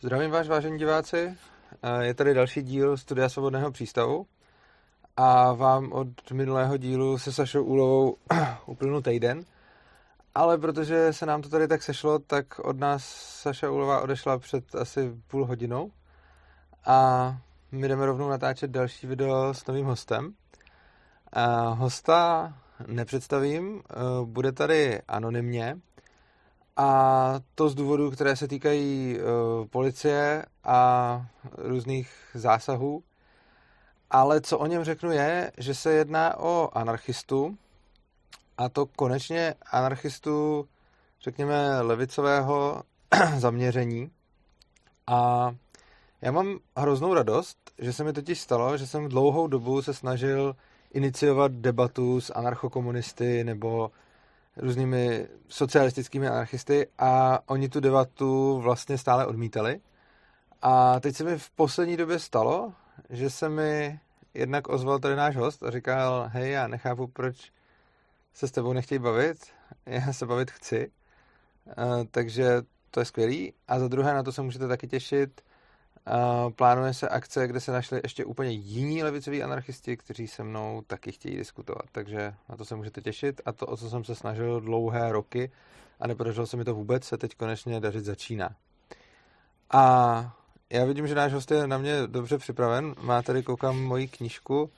Zdravím vás, vážení diváci. Je tady další díl Studia Svobodného přístavu a vám od minulého dílu se Sašou Úlovou uplynul týden, ale protože se nám to tady tak sešlo, tak od nás Saša Úlová odešla před asi půl hodinou a my jdeme rovnou natáčet další video s novým hostem. A hosta nepředstavím, bude tady anonymně, a to z důvodů, které se týkají uh, policie a různých zásahů. Ale co o něm řeknu je, že se jedná o anarchistu, a to konečně anarchistu, řekněme, levicového zaměření. A já mám hroznou radost, že se mi totiž stalo, že jsem dlouhou dobu se snažil iniciovat debatu s anarchokomunisty nebo různými socialistickými anarchisty a oni tu debatu vlastně stále odmítali. A teď se mi v poslední době stalo, že se mi jednak ozval tady náš host a říkal, hej, já nechápu, proč se s tebou nechtějí bavit, já se bavit chci, takže to je skvělý. A za druhé na to se můžete taky těšit, plánuje se akce, kde se našli ještě úplně jiní levicoví anarchisti, kteří se mnou taky chtějí diskutovat. Takže na to se můžete těšit. A to, o co jsem se snažil dlouhé roky a nepodařilo se mi to vůbec, se teď konečně dařit začíná. A já vidím, že náš host je na mě dobře připraven. Má tady, koukám, moji knížku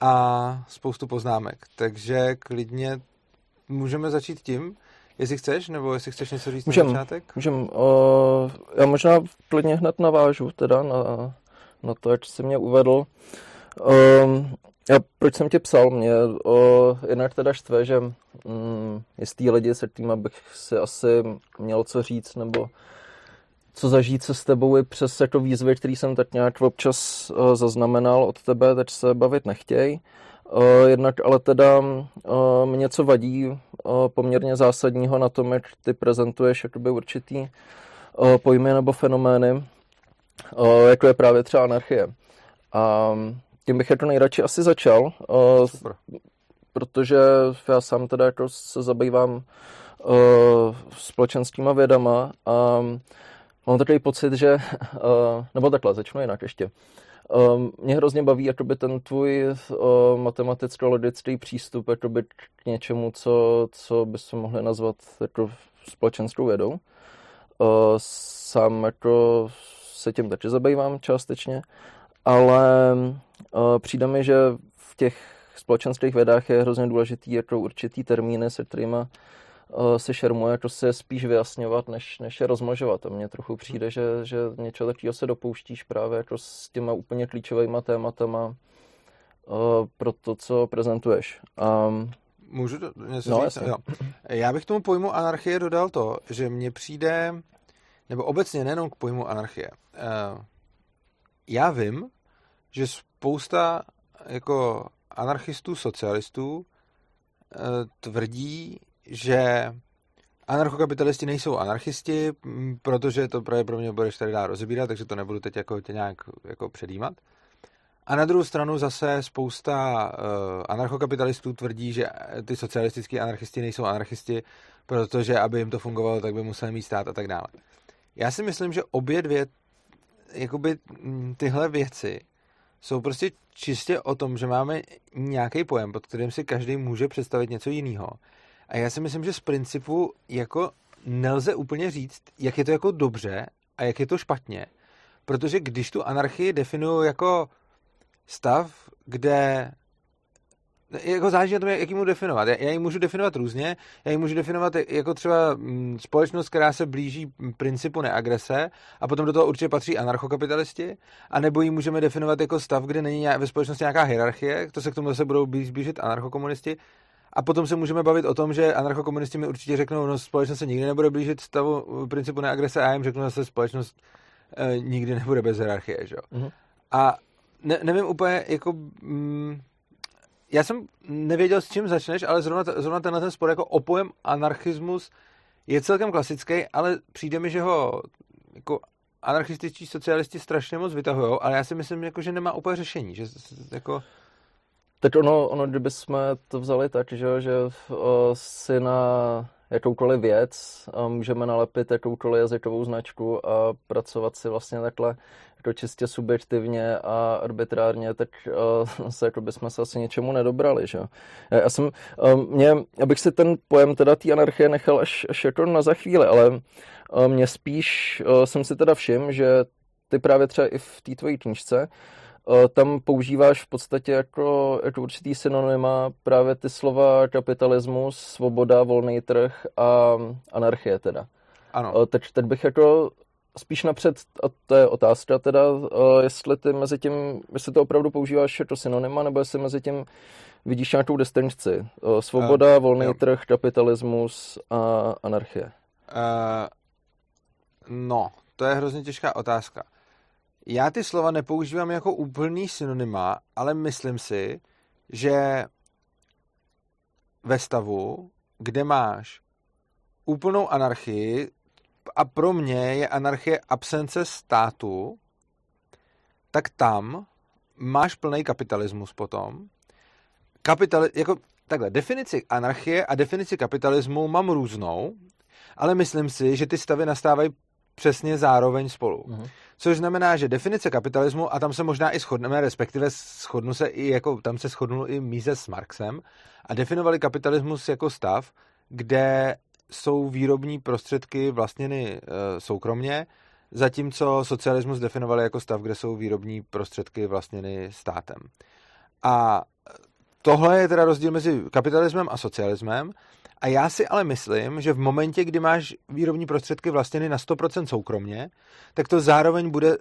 a spoustu poznámek. Takže klidně můžeme začít tím, Jestli chceš, nebo jestli chceš něco říct můžem, na začátek? Můžem. Uh, já možná klidně hned navážu teda na, na to, jak jsi mě uvedl. Uh, já, proč jsem ti psal? Mě uh, jednak teda štve, že um, jistý lidi se tím, abych si asi měl co říct, nebo co zažít se s tebou i přes jako výzvy, který jsem tak nějak občas uh, zaznamenal od tebe, teď se bavit nechtěj. Uh, jednak ale teda uh, mě něco vadí uh, poměrně zásadního na tom, jak ty prezentuješ jakoby určitý pojmy nebo fenomény, jako je právě třeba anarchie. A tím bych jako nejradši asi začal, Super. protože já sám teda jako se zabývám společenskýma vědama a mám takový pocit, že, nebo takhle, začnu jinak ještě. Um, mě hrozně baví jakoby ten tvůj uh, matematicko-logický přístup jakoby k něčemu, co, co bychom mohli nazvat jako společenskou vědou. Uh, sám jako se tím taky zabývám částečně, ale uh, přijde mi, že v těch společenských vědách je hrozně důležitý jako určitý termíny, se kterými se šermuje, jako se spíš vyjasňovat, než, než je rozmnožovat. A mně trochu přijde, že, že něco takového se dopouštíš právě jako s těma úplně klíčovými tématama uh, pro to, co prezentuješ. Um, Můžu to něco no, říct? Jo. Já bych tomu pojmu anarchie dodal to, že mně přijde, nebo obecně nejenom k pojmu anarchie. Uh, já vím, že spousta jako anarchistů, socialistů tvrdí, že anarchokapitalisti nejsou anarchisti, protože to právě pro mě budeš tady dál rozebírat, takže to nebudu teď jako tě nějak jako předjímat. A na druhou stranu zase spousta uh, anarchokapitalistů tvrdí, že ty socialistický anarchisti nejsou anarchisti, protože aby jim to fungovalo, tak by museli mít stát a tak dále. Já si myslím, že obě dvě jakoby tyhle věci jsou prostě čistě o tom, že máme nějaký pojem, pod kterým si každý může představit něco jiného. A já si myslím, že z principu jako nelze úplně říct, jak je to jako dobře a jak je to špatně. Protože když tu anarchii definuju jako stav, kde jako záleží na tom, jak ji můžu definovat. Já ji můžu definovat různě. Já ji můžu definovat jako třeba mm, společnost, která se blíží principu neagrese a potom do toho určitě patří anarchokapitalisti, a nebo ji můžeme definovat jako stav, kde není ve společnosti nějaká hierarchie, to se k tomu zase budou blížit anarchokomunisti, a potom se můžeme bavit o tom, že anarchokomunisti mi určitě řeknou, no společnost se nikdy nebude blížit stavu principu neagrese a jim řeknu zase společnost e, nikdy nebude bez hierarchie, že? Mm-hmm. A ne, nevím úplně, jako... Mm, já jsem nevěděl, s čím začneš, ale zrovna, zrovna tenhle ten spor jako opojem anarchismus je celkem klasický, ale přijde mi, že ho jako anarchističtí socialisti strašně moc vytahují, ale já si myslím, jako, že nemá úplně řešení, že jako... Tak ono, ono kdyby jsme to vzali tak, že, že uh, si na jakoukoliv věc, můžeme nalepit jakoukoliv jazykovou značku a pracovat si vlastně takhle jako čistě subjektivně a arbitrárně, tak uh, se jako bychom se asi něčemu nedobrali. Že? Já jsem, uh, mě, abych si ten pojem teda té anarchie nechal až, až jako na za chvíli, ale uh, mě spíš uh, jsem si teda všim, že ty právě třeba i v té tvojí knižce tam používáš v podstatě jako, jako určitý synonyma právě ty slova kapitalismus, svoboda, volný trh a anarchie teda. Ano. Teď, teď bych jako spíš napřed, a to je otázka teda, jestli ty mezi tím, jestli to opravdu používáš jako synonyma, nebo jestli mezi tím vidíš nějakou distinkci. Svoboda, uh, volný jo. trh, kapitalismus a anarchie. Uh, no, to je hrozně těžká otázka. Já ty slova nepoužívám jako úplný synonyma, ale myslím si, že ve stavu, kde máš úplnou anarchii, a pro mě je anarchie absence státu, tak tam máš plný kapitalismus potom. Kapitali, jako takhle, definici anarchie a definici kapitalismu mám různou, ale myslím si, že ty stavy nastávají přesně zároveň spolu. Uh-huh. Což znamená, že definice kapitalismu, a tam se možná i shodneme, respektive shodnu se i jako, tam se shodnul i Míze s Marxem, a definovali kapitalismus jako stav, kde jsou výrobní prostředky vlastněny e, soukromně, zatímco socialismus definovali jako stav, kde jsou výrobní prostředky vlastněny státem. A tohle je teda rozdíl mezi kapitalismem a socialismem. A já si ale myslím, že v momentě, kdy máš výrobní prostředky vlastněny na 100% soukromně, tak to zároveň bude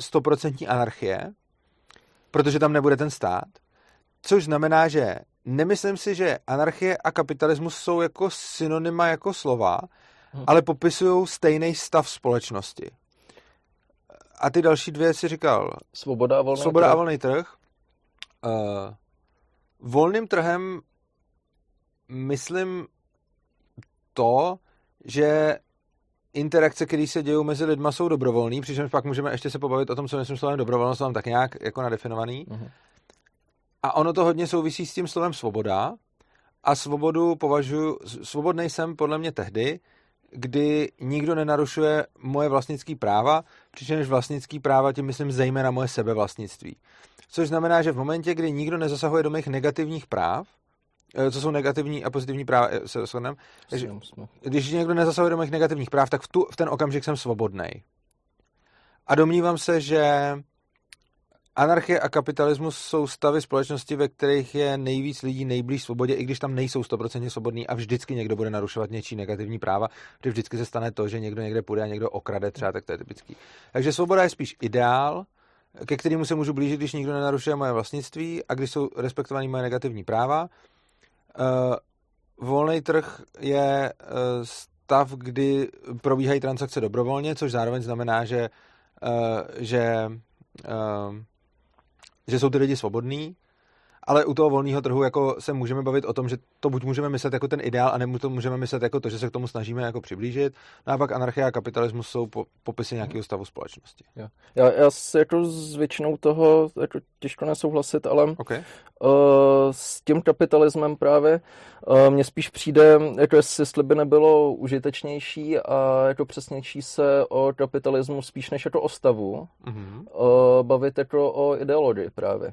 100% anarchie, protože tam nebude ten stát. Což znamená, že nemyslím si, že anarchie a kapitalismus jsou jako synonyma jako slova, hmm. ale popisují stejný stav společnosti. A ty další dvě si říkal. Svoboda a volný Svoboda trh. a volný trh. Uh, volným trhem myslím to, že interakce, které se dějí mezi lidma, jsou dobrovolné, přičemž pak můžeme ještě se pobavit o tom, co myslím slovem dobrovolnost, mám tak nějak jako nadefinovaný. Uh-huh. A ono to hodně souvisí s tím slovem svoboda. A svobodu považuji, svobodný jsem podle mě tehdy, kdy nikdo nenarušuje moje vlastnické práva, přičemž vlastnický práva tím myslím zejména moje sebevlastnictví. Což znamená, že v momentě, kdy nikdo nezasahuje do mých negativních práv, co jsou negativní a pozitivní práva, eh, se shodneme, když někdo nezasahuje do mých negativních práv, tak v, tu, v ten okamžik jsem svobodný. A domnívám se, že Anarchie a kapitalismus jsou stavy společnosti, ve kterých je nejvíc lidí nejblíž svobodě, i když tam nejsou 100% svobodní a vždycky někdo bude narušovat něčí negativní práva, protože vždycky se stane to, že někdo někde půjde a někdo okrade třeba, tak to je typický. Takže svoboda je spíš ideál, ke kterému se můžu blížit, když nikdo nenarušuje moje vlastnictví a když jsou respektovány moje negativní práva. Uh, volný trh je uh, stav, kdy probíhají transakce dobrovolně, což zároveň znamená, že, uh, že že jsou ty lidi svobodní, ale u toho volného trhu jako se můžeme bavit o tom, že to buď můžeme myslet jako ten ideál, anebo to můžeme myslet jako to, že se k tomu snažíme jako přiblížit. No a pak anarchie a kapitalismus jsou po, popisy nějakého stavu společnosti. Já, já, já si jako s většinou toho jako těžko nesouhlasit, ale okay. uh, s tím kapitalismem právě uh, mně spíš přijde, jako jestli by nebylo užitečnější a jako přesnější se o kapitalismu spíš než jako o stavu, mm-hmm. uh, bavit jako o ideologii právě.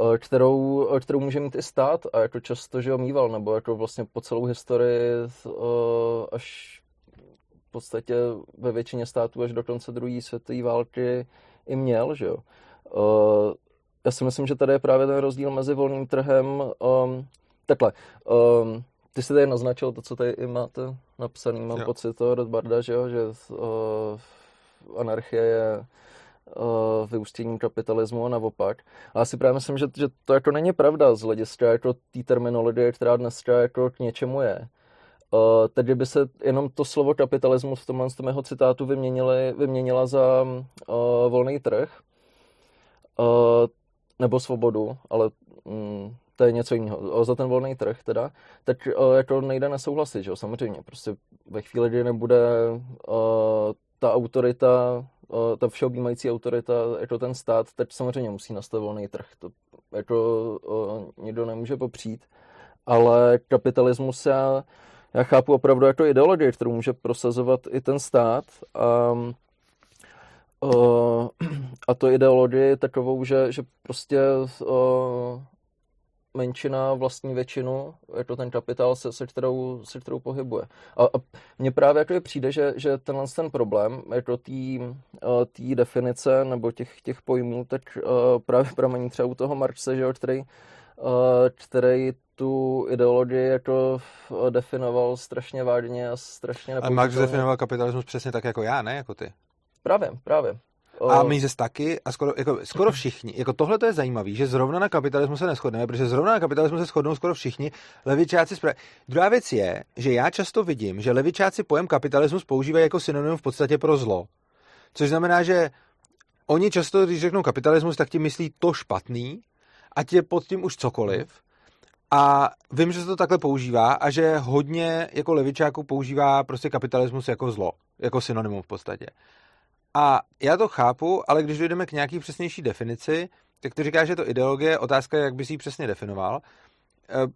Eh, kterou, eh, kterou může mít i stát a jako často, že ho mýval, nebo jako vlastně po celou historii eh, až v podstatě ve většině států až do konce druhé světové války i měl, že jo. Já si myslím, že tady je právě ten rozdíl mezi volným trhem. Um, takhle, um, ty jsi tady naznačil to, co tady i máte napsaný, mám jo. pocit toho Rothbarda, že jo, že uh, anarchie je vyústěním kapitalismu a naopak. A já si právě myslím, že, že to jako není pravda z hlediska jako té terminologie, která dneska jako k něčemu je. Uh, tedy by se jenom to slovo kapitalismus v tomhle z mého citátu vyměnili, vyměnila za uh, volný trh uh, nebo svobodu, ale um, to je něco jiného. Za ten volný trh teda, tak uh, jako nejde nesouhlasit, že jo, samozřejmě. Prostě ve chvíli, kdy nebude uh, ta autorita ta všeobjímající autorita, jako ten stát, teď samozřejmě musí nastavit volný trh. To jako nikdo nemůže popřít. Ale kapitalismus já já chápu opravdu jako ideologii, kterou může prosazovat i ten stát. A, a to ideologii takovou, že, že prostě menšina vlastní většinu, je to ten kapitál, se, se, kterou, se kterou pohybuje. A, a mně právě jako je přijde, že, že tenhle ten problém, jako té definice nebo těch, těch pojmů, tak uh, právě pramení třeba u toho Marxe, že, který, uh, který tu ideologii jako definoval strašně vážně a strašně A Marx definoval kapitalismus přesně tak jako já, ne jako ty? Právě, právě. A Mises taky a skoro, jako, skoro všichni. Jako tohle to je zajímavé, že zrovna na kapitalismu se neschodneme, protože zrovna na kapitalismu se shodnou skoro všichni levičáci. Spra- Druhá věc je, že já často vidím, že levičáci pojem kapitalismus používají jako synonym v podstatě pro zlo. Což znamená, že oni často, když řeknou kapitalismus, tak ti myslí to špatný, a je pod tím už cokoliv. A vím, že se to takhle používá a že hodně jako levičáků používá prostě kapitalismus jako zlo, jako synonymum v podstatě. A já to chápu, ale když dojdeme k nějaký přesnější definici, tak to říká, že to ideologie, otázka jak bys ji přesně definoval. Eh,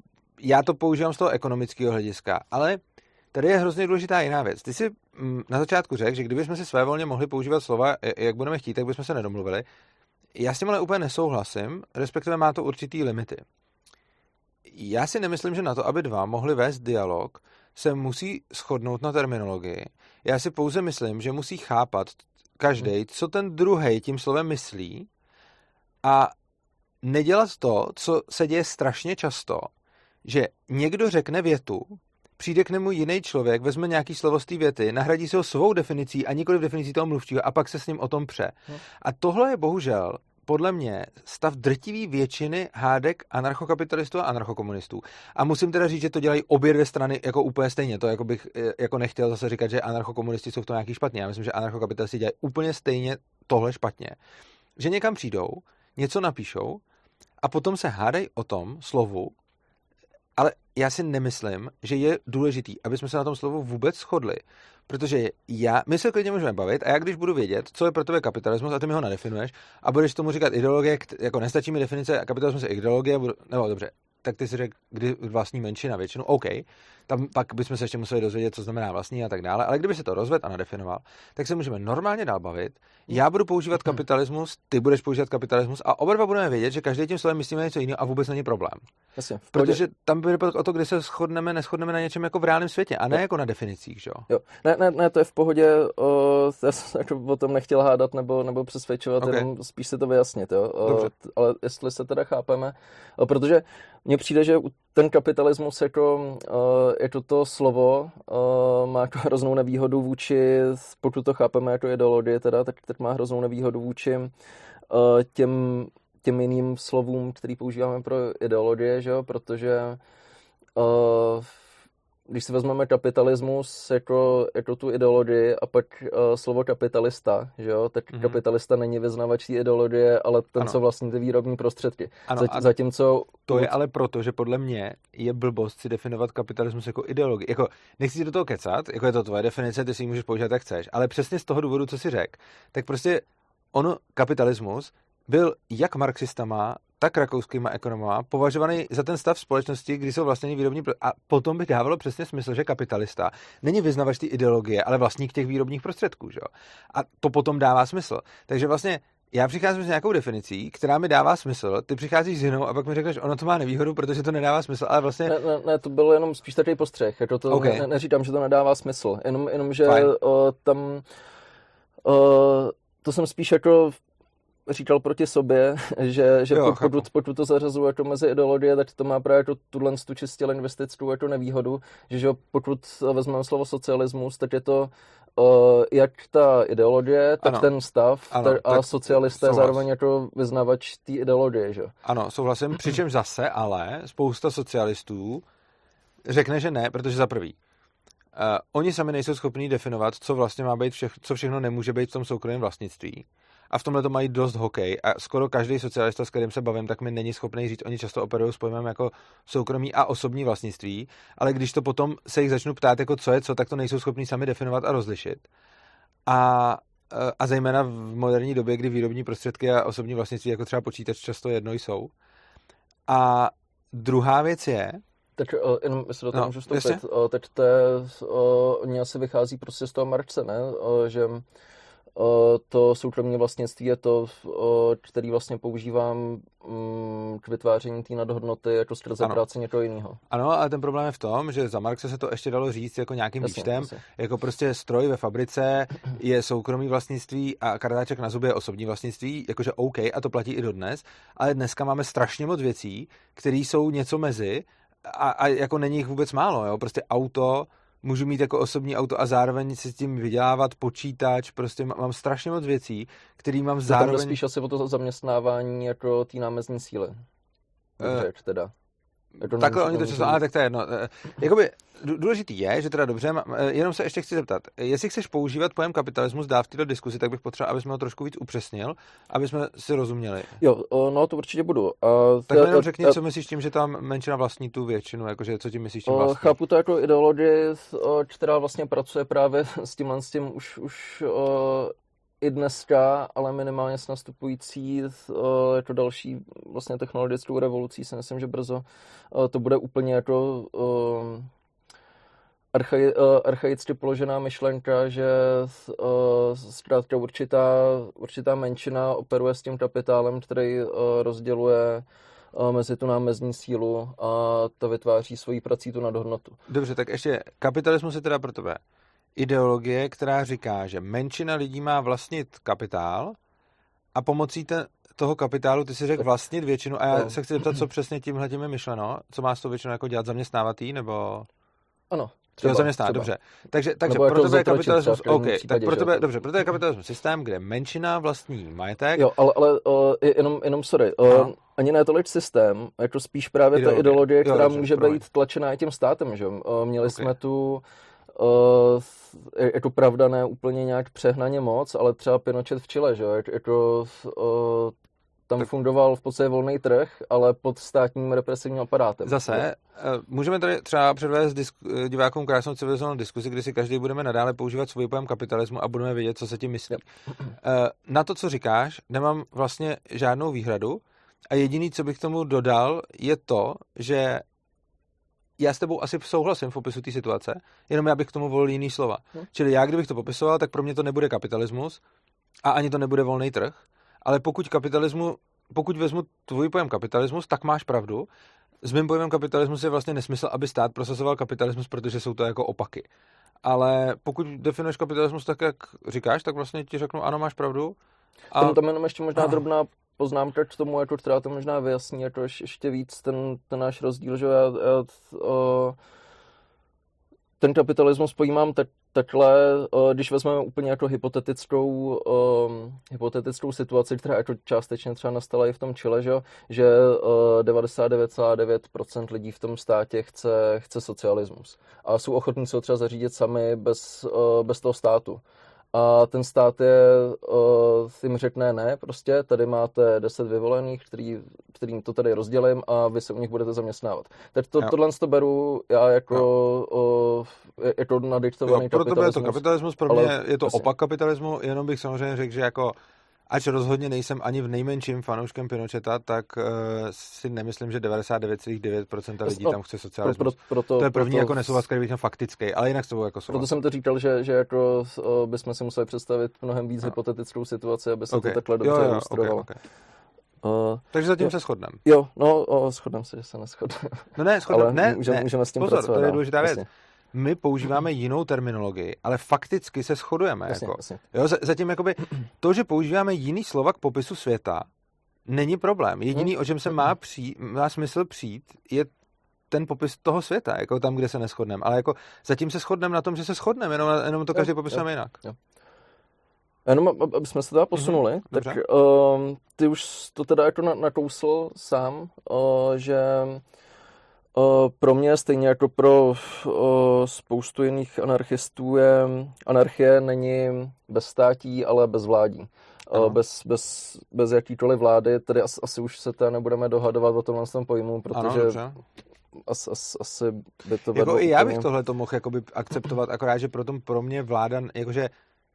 já to používám z toho ekonomického hlediska, ale tady je hrozně důležitá jiná věc. Ty jsi mm, na začátku řekl, že kdybychom si své volně mohli používat slova, jak budeme chtít, tak bychom se nedomluvili. Já s tím ale úplně nesouhlasím, respektive má to určitý limity. Já si nemyslím, že na to, aby dva mohli vést dialog, se musí shodnout na terminologii. Já si pouze myslím, že musí chápat každý, co ten druhý tím slovem myslí a nedělat to, co se děje strašně často, že někdo řekne větu, přijde k němu jiný člověk, vezme nějaký slovo z té věty, nahradí si ho svou definicí a nikoli v definicí toho mluvčího a pak se s ním o tom pře. Hm. A tohle je bohužel podle mě stav drtivý většiny hádek anarchokapitalistů a anarchokomunistů. A musím teda říct, že to dělají obě dvě strany jako úplně stejně. To jako bych eh, jako nechtěl zase říkat, že anarchokomunisti jsou v tom nějaký špatně. Já myslím, že anarchokapitalisti dělají úplně stejně tohle špatně. Že někam přijdou, něco napíšou a potom se hádají o tom slovu, ale já si nemyslím, že je důležitý, aby jsme se na tom slovu vůbec shodli. Protože já, my se klidně můžeme bavit a já když budu vědět, co je pro tebe kapitalismus a ty mi ho nadefinuješ a budeš tomu říkat ideologie, jako nestačí mi definice, kapitalismus je ideologie, budu, nebo dobře, tak ty si řekl, kdy vlastní menšina většinu, OK, tam pak bychom se ještě museli dozvědět, co znamená vlastní a tak dále, ale kdyby se to rozvedl a nadefinoval, tak se můžeme normálně dál bavit. Já budu používat hmm. kapitalismus, ty budeš používat kapitalismus a oba dva budeme vědět, že každý tím slovem myslíme něco jiného a vůbec není problém. Jasně, Protože tam bude o to, kdy se shodneme, neschodneme na něčem jako v reálném světě a ne jo. jako na definicích, že? jo? Ne, ne, ne, to je v pohodě, o, já jsem jako o tom nechtěl hádat nebo, nebo přesvědčovat, okay. jenom spíš si to vyjasnit, jo? O, ale jestli se teda chápeme, o, protože mně přijde, že ten kapitalismus jako, eh, jako to slovo eh, má jako hroznou nevýhodu vůči, pokud to chápeme jako ideologie teda, tak, tak má hroznou nevýhodu vůči eh, těm, těm jiným slovům, který používáme pro ideologie, že jo? protože když si vezmeme kapitalismus jako, jako tu ideologii a pak uh, slovo kapitalista, že jo, tak mm-hmm. kapitalista není vyznavač té ideologie, ale ten, ano. co vlastní ty výrobní prostředky. Ano, Zat, zatímco... To je ale proto, že podle mě je blbost si definovat kapitalismus jako ideologii. Jako, nechci do toho kecat, jako je to tvoje definice, ty si ji můžeš použít, jak chceš, ale přesně z toho důvodu, co si řekl, tak prostě ono, kapitalismus, byl jak marxistama, tak rakouskýma ekonomama považovaný za ten stav společnosti, kdy jsou vlastně výrobní a potom by dávalo přesně smysl, že kapitalista není vyznavač té ideologie, ale vlastník těch výrobních prostředků. Že? A to potom dává smysl. Takže vlastně já přicházím s nějakou definicí, která mi dává smysl, ty přicházíš s jinou a pak mi řekneš, ono to má nevýhodu, protože to nedává smysl, ale vlastně... Ne, ne, ne to bylo jenom spíš takový postřeh, jako to okay. ne, neříkám, že to nedává smysl, jenom, jenom že o, tam o, to jsem spíš jako říkal proti sobě, že, že jo, pokud, pokud to zařazuju jako mezi ideologie, tak to má právě jako tuhle tu čistě lingvistickou jako nevýhodu, že, že pokud vezmeme slovo socialismus, tak je to uh, jak ta ideologie, tak ano. ten stav ano, ta, a socialisté souhlas. zároveň jako vyznavač té ideologie, že? Ano, souhlasím, přičemž zase ale spousta socialistů řekne, že ne, protože za prvý, Uh, oni sami nejsou schopní definovat, co vlastně má být, vše, co všechno nemůže být v tom soukromém vlastnictví a v tomhle to mají dost hokej a skoro každý socialista, s kterým se bavím, tak mi není schopný říct, oni často operují s pojmem jako soukromí a osobní vlastnictví, ale když to potom se jich začnu ptát, jako co je co, tak to nejsou schopní sami definovat a rozlišit. A e, a zejména v moderní době, kdy výrobní prostředky a osobní vlastnictví, jako třeba počítač, často jedno jsou. A druhá věc je, Teď, uh, jenom jestli do toho No, můžu vstoupit, uh, teď to je, uh, oni asi vychází prostě z toho Markse, ne? Uh, že uh, to soukromé vlastnictví je to, který vlastně používám um, k vytváření té nadhodnoty jako skrze Ano. práci někoho jiného. Ano, ale ten problém je v tom, že za Marxe se to ještě dalo říct jako nějakým Jasně, výčtem, jasně. jako prostě stroj ve fabrice je soukromý vlastnictví a kartáček na zubě je osobní vlastnictví, jakože OK, a to platí i dodnes, ale dneska máme strašně moc věcí, které jsou něco mezi a, a jako není jich vůbec málo, jo, prostě auto, můžu mít jako osobní auto a zároveň si s tím vydělávat počítač, prostě má- mám strašně moc věcí, který mám Zároveň... zároveň... spíš asi o to zaměstnávání jako té námezní síly. Eh, teda. Jako Takhle oni to často, ale tak to je jedno. Eh, Jakoby dů- důležitý je, že teda dobře, eh, jenom se ještě chci zeptat, jestli chceš používat pojem kapitalismus dál v této diskuzi, tak bych potřeboval, aby jsme ho trošku víc upřesnil, aby jsme si rozuměli. Jo, no to určitě budu. A Tak jenom řekni, já- co myslíš tím, že tam menšina vlastní tu většinu, jakože co tím myslíš tím O, vlastní. chápu to jako ideologii, která vlastně pracuje právě s tímhle s tím už, už i dneska, ale minimálně s nastupující o, jako další vlastně technologickou revolucí si myslím, že brzo o, to bude úplně jako o, archaicky položená myšlenka, že zkrátka určitá, určitá menšina operuje s tím kapitálem, který rozděluje mezi tu námezní sílu a to vytváří svojí prací tu nadhodnotu. Dobře, tak ještě kapitalismus je teda pro tebe ideologie, která říká, že menšina lidí má vlastnit kapitál a pomocí ten, toho kapitálu ty si řekl vlastnit většinu a já No. se chci zeptat, co přesně tímhle tím je myšleno, co má s tou většinou jako dělat, zaměstnávat jí, nebo... Ano, Třeba, zaměstnát, dobře. Takže, takže Nebo jako pro tebe je kapitalismus, třeba v OK, každém tak případě, pro tebe, jo. dobře, pro tebe je kapitalismus systém, kde menšina vlastní majetek, Jo, ale, ale uh, jenom, jenom sorry, uh, No. ani ne tolik systém, jako spíš právě Ideologie. ta ideologie, Jo, která dobře, může být tlačená i tím státem, že? Uh, měli Ok. jsme tu uh, jako pravda ne úplně nějak přehnaně moc, ale třeba Pinochet v Chile, že? jo, jak- Jako, uh, tam Tak- fungoval v podstatě volný trh, ale pod státním represivním aparátem. Zase, eh, můžeme tady třeba předvést disk- eh, divákům krásnou civilizovanou diskuzi, kdy si každý budeme nadále používat svůj pojem kapitalismu a budeme vědět, co se tím myslí. Eh, Na to, co říkáš, nemám vlastně žádnou výhradu a jediný, co bych tomu dodal, je to, že já s tebou asi souhlasím v popisu té situace, jenom já bych k tomu volil jiný slova. Hm. Čili já, kdybych to popisoval, tak pro mě to nebude kapitalismus a ani to nebude volný trh, ale pokud kapitalismu, pokud vezmu tvůj pojem kapitalismus, tak máš pravdu. S mým pojmem kapitalismus je vlastně nesmysl, aby stát prosazoval kapitalismus, protože jsou to jako opaky. Ale pokud definuješ kapitalismus tak, jak říkáš, tak vlastně ti řeknu, ano, máš pravdu. A... Tam, tam jenom ještě možná drobná poznámka k tomu, jako, která to možná vyjasní jako ješ- ještě víc ten, ten náš rozdíl, že já, já o, ten kapitalismus pojímám tak, takhle, o, když vezmeme úplně jako hypotetickou, o, hypotetickou situaci, která jako částečně třeba nastala i v tom Chile, že, že o, 99,9% lidí v tom státě chce, chce socialismus a jsou ochotní se ho třeba zařídit sami bez, o, bez toho státu a ten stát je, uh, jim řekne ne, prostě tady máte 10 vyvolených, který, kterým to tady rozdělím a vy se u nich budete zaměstnávat. Tak to, Jo. tohle to beru já jako, uh, jako nadiktovaný jo, pro tebe je to kapitalismus. kapitalismus, pro mě je to jasně. opak kapitalismu, jenom bych samozřejmě řekl, že jako Ač rozhodně nejsem ani v nejmenším fanouškem Pinocheta, tak uh, si nemyslím, že 99,9% lidí No, tam chce Pro, socialismus. pro, proto, to je první proto, jako nesouhlas, který bych měl faktický, ale jinak s tebou jako Proto souhlas. jsem to říkal, že, že jako bychom si museli představit mnohem víc No. hypotetickou situaci, aby se Okay. to takhle dobře jo, okay, ilustrovalo. okay. Uh, Takže zatím Jo. se shodneme. jo, no, uh, shodneme se, že se neschodneme. No ne, shodneme. Ne, můžeme, ne. můžeme s tím Pozor, pracovat. to je dál. důležitá věc. Jasně, My používáme jinou terminologii, ale fakticky se shodujeme. jasně, jako. jasně. Jo, za- zatím jakoby to, že používáme jiný slova k popisu světa, není problém. Jediný, o čem se má, přijít, má smysl přijít, je ten popis toho světa, jako tam, kde se neschodneme. Ale jako zatím se shodneme na tom, že se shodneme, jenom, jenom to každý Jo, popisujeme jinak. Jenom, ab- aby jsme se teda posunuli, Mhm, tak um, ty už to teda jako na- nakousl sám, uh, že uh, pro mě, stejně jako pro spoustu jiných anarchistů, je anarchie není bez státí, ale bez vládí. Ano. Bez, bez, bez jakýkoliv vlády, tedy asi, asi už se teda nebudeme dohadovat o tomhle tom pojmu, protože dobře. as, as, asi by to Jako vedlo i já úplně- bych tohle to mohl jakoby akceptovat, akorát, že pro, tom, pro mě vláda, jakože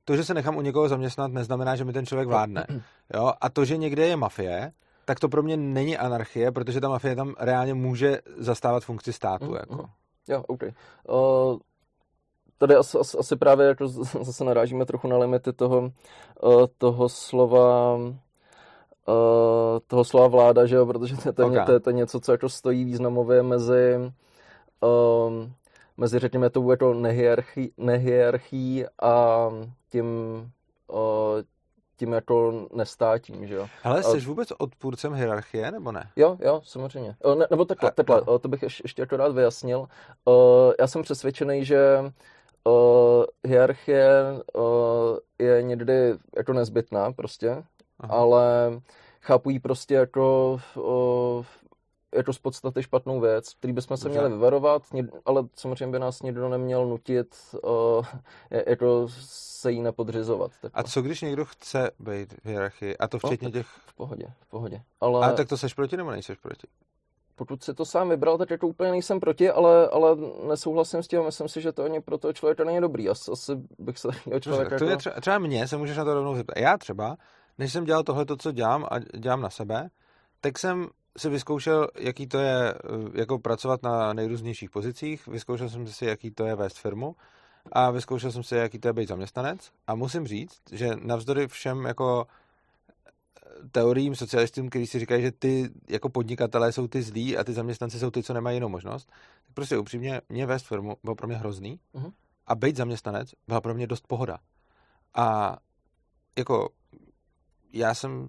to, že se nechám u někoho zaměstnat, neznamená, že mi ten člověk vládne. Jo? A to, že někde je mafie, tak to pro mě není anarchie, protože ta mafie tam reálně může zastávat funkci státu. Mm, jako. Mm. Jo, OK. Uh, tady asi, asi, asi právě jako zase narážíme trochu na limity toho, uh, toho slova uh, toho slova vláda, že jo, protože to, to, okay. to, to je něco, co jako stojí významově mezi um, mezi, řekněme, tou jako nehierarchí, nehierarchí a tím, uh, tím jako nestátím, že jo. Ale jsi vůbec odpůrcem hierarchie, nebo ne? Jo, jo, samozřejmě. Ne, nebo takhle, a, takhle no. to bych ještě jako rád vyjasnil. Já jsem přesvědčený, že hierarchie je někdy jako nezbytná prostě, Aha. ale chápu ji prostě jako jako z podstaty špatnou věc, který bychom se měli vyvarovat, ale samozřejmě by nás nikdo neměl nutit uh, jako se jí nepodřizovat. Tak. A co když někdo chce být v hierarchii? A to no, včetně no, těch... V pohodě, v pohodě. Ale... A tak to seš proti nebo nejseš proti? Pokud si to sám vybral, tak jako úplně nejsem proti, ale, ale nesouhlasím s tím. Myslím si, že to ani pro toho člověka není dobrý. Asi, asi bych se měl člověka... To jako... je třeba, třeba mě se můžeš na to rovnou zeptat. Já třeba, než jsem dělal tohle, co dělám a dělám na sebe, tak jsem si vyzkoušel, jaký to je eh, jako pracovat na nejrůznějších pozicích, vyzkoušel jsem si, jaký to je vést firmu a vyzkoušel jsem si, jaký to je být zaměstnanec a musím říct, že navzdory všem jako eh, teoriím socialistům, kteří si říkají, že ty jako podnikatelé jsou ty zlí a ty zaměstnanci jsou ty, co nemají jinou možnost, tak prostě upřímně mě vést firmu bylo pro mě hrozný uh-huh. a být zaměstnanec byla pro mě dost pohoda. A jako já jsem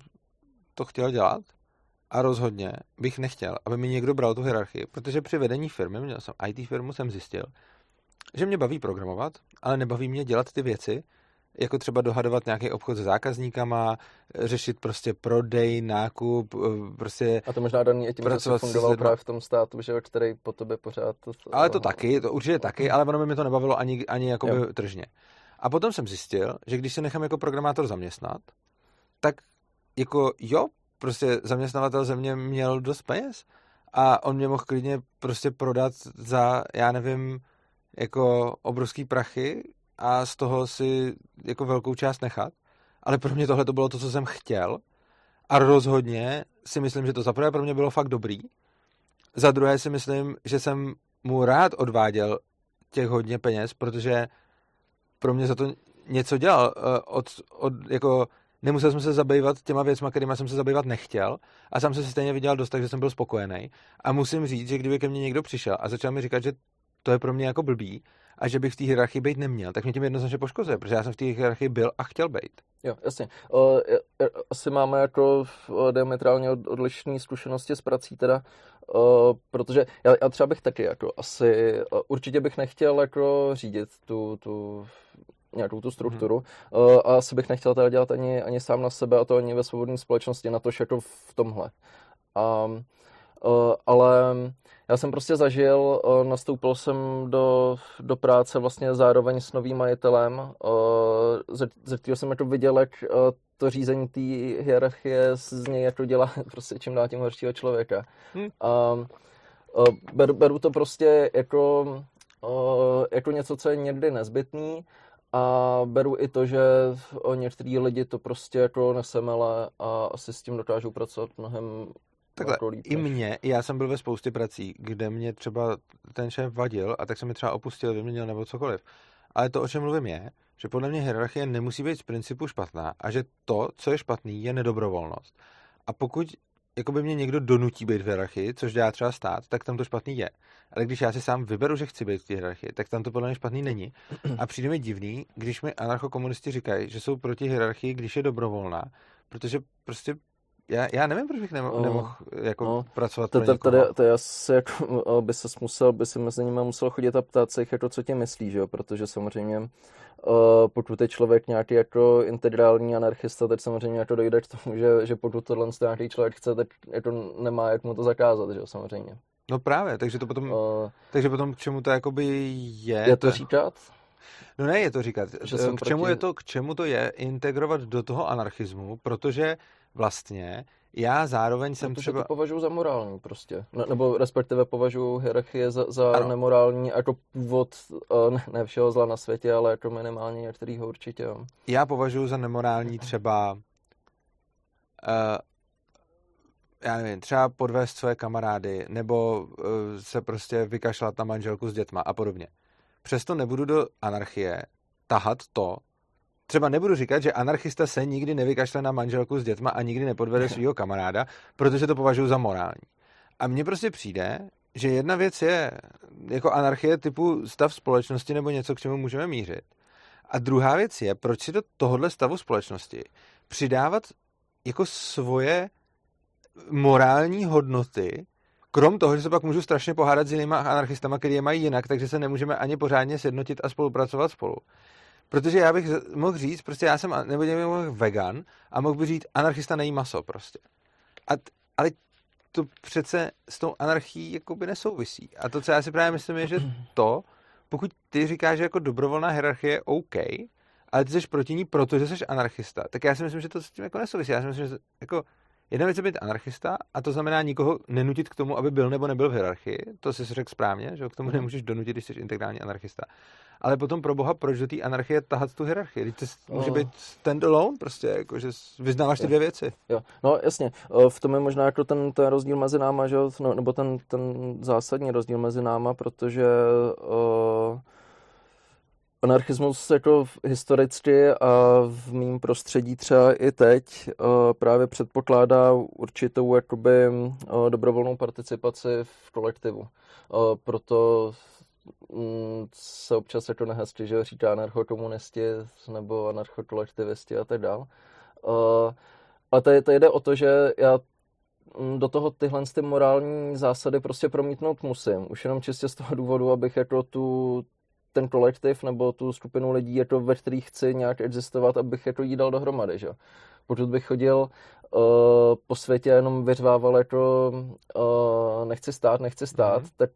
to chtěl dělat a rozhodně bych nechtěl, aby mi někdo bral tu hierarchii, protože při vedení firmy, měl jsem IT firmu, jsem zjistil, že mě baví programovat, ale nebaví mě dělat ty věci, jako třeba dohadovat nějaký obchod s zákazníkama, řešit prostě prodej, nákup, eh, prostě... A to možná daný i tím, že jsi fungoval právě v tom státu, že který po tobě pořád... To... Ale to taky, to určitě taky, ale ono by mi to nebavilo ani, ani jakoby jo. tržně. A potom jsem zjistil, že když se nechám jako programátor zaměstnat, tak jako jo, prostě zaměstnavatel země měl dost peněz a on mě mohl klidně prostě prodat za, já nevím, jako obrovský prachy a z toho si jako velkou část nechat. Ale pro mě tohle to bylo to, co jsem chtěl a rozhodně si myslím, že to za prvé pro mě bylo fakt dobrý. Za druhé si myslím, že jsem mu rád odváděl těch hodně peněz, protože pro mě za to něco dělal. Eh, od, od, jako nemusel jsem se zabývat těma věcma, kterými jsem se zabývat nechtěl a sám jsem se stejně viděl dost, takže jsem byl spokojený. A musím říct, že kdyby ke mně někdo přišel a začal mi říkat, že to je pro mě jako blbý a že bych v té hierarchii být neměl, tak mě tím jednoznačně poškozuje, protože já jsem v té hierarchii byl a chtěl být. Jo, jasně. O, asi máme jako diametrálně odlišné zkušenosti s prací teda, o, protože já, já třeba bych taky jako asi, určitě bych nechtěl jako řídit tu, tu nějakou tu strukturu. Hmm. Uh, a asi bych nechtěl teda dělat ani, ani sám na sebe a to ani ve svobodné společnosti, na to jako v tomhle. Um, uh, ale já jsem prostě zažil, uh, nastoupil jsem do, do práce vlastně zároveň s novým majitelem, uh, ze, ze kterého jsem jako viděl, jak uh, to řízení té hierarchie z něj jako dělá prostě čím dál tím horšího člověka. Hmm. Um, uh, beru, beru to prostě jako, uh, jako něco, co je někdy nezbytný, a beru i to, že některý lidi to prostě jako nesemele a asi s tím dokážou pracovat mnohem Takhle, jako líp, i mě, já jsem byl ve spoustě prací, kde mě třeba ten šéf vadil a tak se mi třeba opustil, vyměnil nebo cokoliv. Ale to, o čem mluvím, je, že podle mě hierarchie nemusí být z principu špatná a že to, co je špatný, je nedobrovolnost. A pokud jako by mě někdo donutí být v hierarchii, což dělá třeba stát, tak tam to špatný je. Ale když já si sám vyberu, že chci být v té hierarchii, tak tam to podle mě špatný není. A přijde mi divný, když mi anarchokomunisti říkají, že jsou proti hierarchii, když je dobrovolná, protože prostě já, já nevím, proč bych nemohl, no, nemohl jako no, pracovat to, to, tady, to je asi jako, by se musel, by se mezi nimi musel chodit a ptát se jich, jako co tě myslí, že jo? protože samozřejmě uh, pokud je člověk nějaký jako integrální anarchista, tak samozřejmě jako dojde k tomu, že, že pokud tohle nějaký člověk chce, tak jako nemá jak mu to zakázat, že jo, samozřejmě. No právě, takže to potom, uh, takže potom k čemu to jakoby je? Je to říkat? No ne, je to říkat. Že k čemu, proti... je to, k čemu to je integrovat do toho anarchismu, protože vlastně já zároveň jsem Protože třeba... to považuji za morální prostě. Ne, nebo respektive považuji hierarchie za, za ano. nemorální jako původ eh, ne, ne všeho zla na světě, ale jako minimálně některýho určitě. Já považuji za nemorální třeba uh, já nevím, třeba podvést své kamarády, nebo uh, se prostě vykašlat na manželku s dětma a podobně. Přesto nebudu do anarchie tahat to, třeba nebudu říkat, že anarchista se nikdy nevykašle na manželku s dětma a nikdy nepodvede svého kamaráda, protože to považuji za morální. A mně prostě přijde, že jedna věc je jako anarchie typu stav společnosti nebo něco, k čemu můžeme mířit. A druhá věc je, proč si do tohohle stavu společnosti přidávat jako svoje morální hodnoty, krom toho, že se pak můžu strašně pohádat s jinýma anarchistama, který je mají jinak, takže se nemůžeme ani pořádně sjednotit a spolupracovat spolu. Protože já bych mohl říct, prostě já jsem, nebo mohl vegan a mohl bych říct, anarchista nejí maso prostě. A, ale to přece s tou anarchií jakoby nesouvisí. A to, co já si právě myslím, je, že to, pokud ty říkáš, že jako dobrovolná hierarchie je OK, ale ty jsi proti ní, protože jsi anarchista, tak já si myslím, že to s tím jako nesouvisí. Já si myslím, že jako jedna věc je být anarchista a to znamená nikoho nenutit k tomu, aby byl nebo nebyl v hierarchii. To si řekl správně, že k tomu mhm. nemůžeš donutit, když jsi integrální anarchista ale potom pro boha, proč do té anarchie tahat tu hierarchii? To může no. být stand-alone, prostě, jako, že vyznáváš ty dvě věci. Jo. No jasně, v tom je možná jako ten, ten rozdíl mezi náma, že? No, nebo ten, ten zásadní rozdíl mezi náma, protože uh, anarchismus jako historicky a v mým prostředí třeba i teď uh, právě předpokládá určitou jakoby uh, dobrovolnou participaci v kolektivu. Uh, proto Mm, se občas jako nehezky, že říká anarchokomunisti nebo anarchokolektivisti a tak dál. Ale tady, tady jde o to, že já mm, do toho tyhle ty morální zásady prostě promítnout musím. Už jenom čistě z toho důvodu, abych jako tu, ten kolektiv nebo tu skupinu lidí, jako ve kterých chci nějak existovat, abych jako jí dal dohromady. Že? Pokud bych chodil uh, po světě jenom vyřvával jako uh, nechci stát, nechci stát, mm-hmm. tak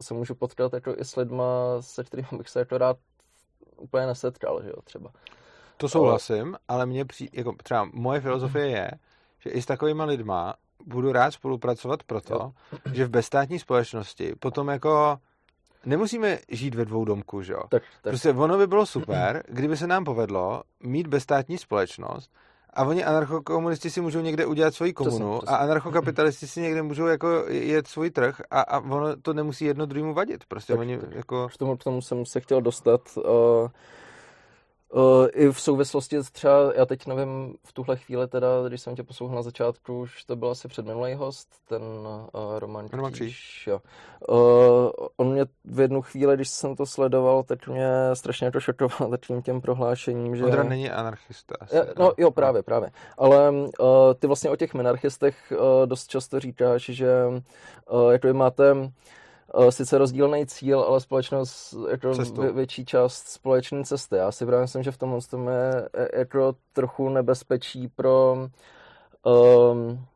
se můžu potkat jako i s lidma, se kterými bych se jako rád úplně nesetkal, že jo, třeba. To souhlasím, ale, ale mě při, jako třeba moje filozofie je, že i s takovými lidma budu rád spolupracovat proto, jo. že v bezstátní společnosti potom jako nemusíme žít ve dvou domku, že jo? Tak, tak. Prostě ono by bylo super, kdyby se nám povedlo mít bezstátní společnost, a oni anarchokomunisti si můžou někde udělat svoji komunu přesně, přesně. a anarchokapitalisti si někde můžou jako jet svůj trh a, a ono to nemusí jedno druhému vadit. Prostě tak, oni jako... K tomu, k tomu jsem se chtěl dostat. Uh, Uh, I v souvislosti třeba, já teď nevím, v tuhle chvíli teda, když jsem tě poslouchal na začátku, už to byl asi předminulý host, ten uh, Roman, Roman Kříž. Jo. Uh, on mě v jednu chvíli, když jsem to sledoval, tak mě strašně to šokoval takovým těm prohlášením, že... Ondra není anarchista. Asi, ja, no jo, právě, právě. Ale uh, ty vlastně o těch minarchistech uh, dost často říkáš, že uh, jako máte sice rozdílný cíl, ale společnost jako vě, větší část společné cesty. Já si právě myslím, že v tomhle tom je jako trochu nebezpečí pro um,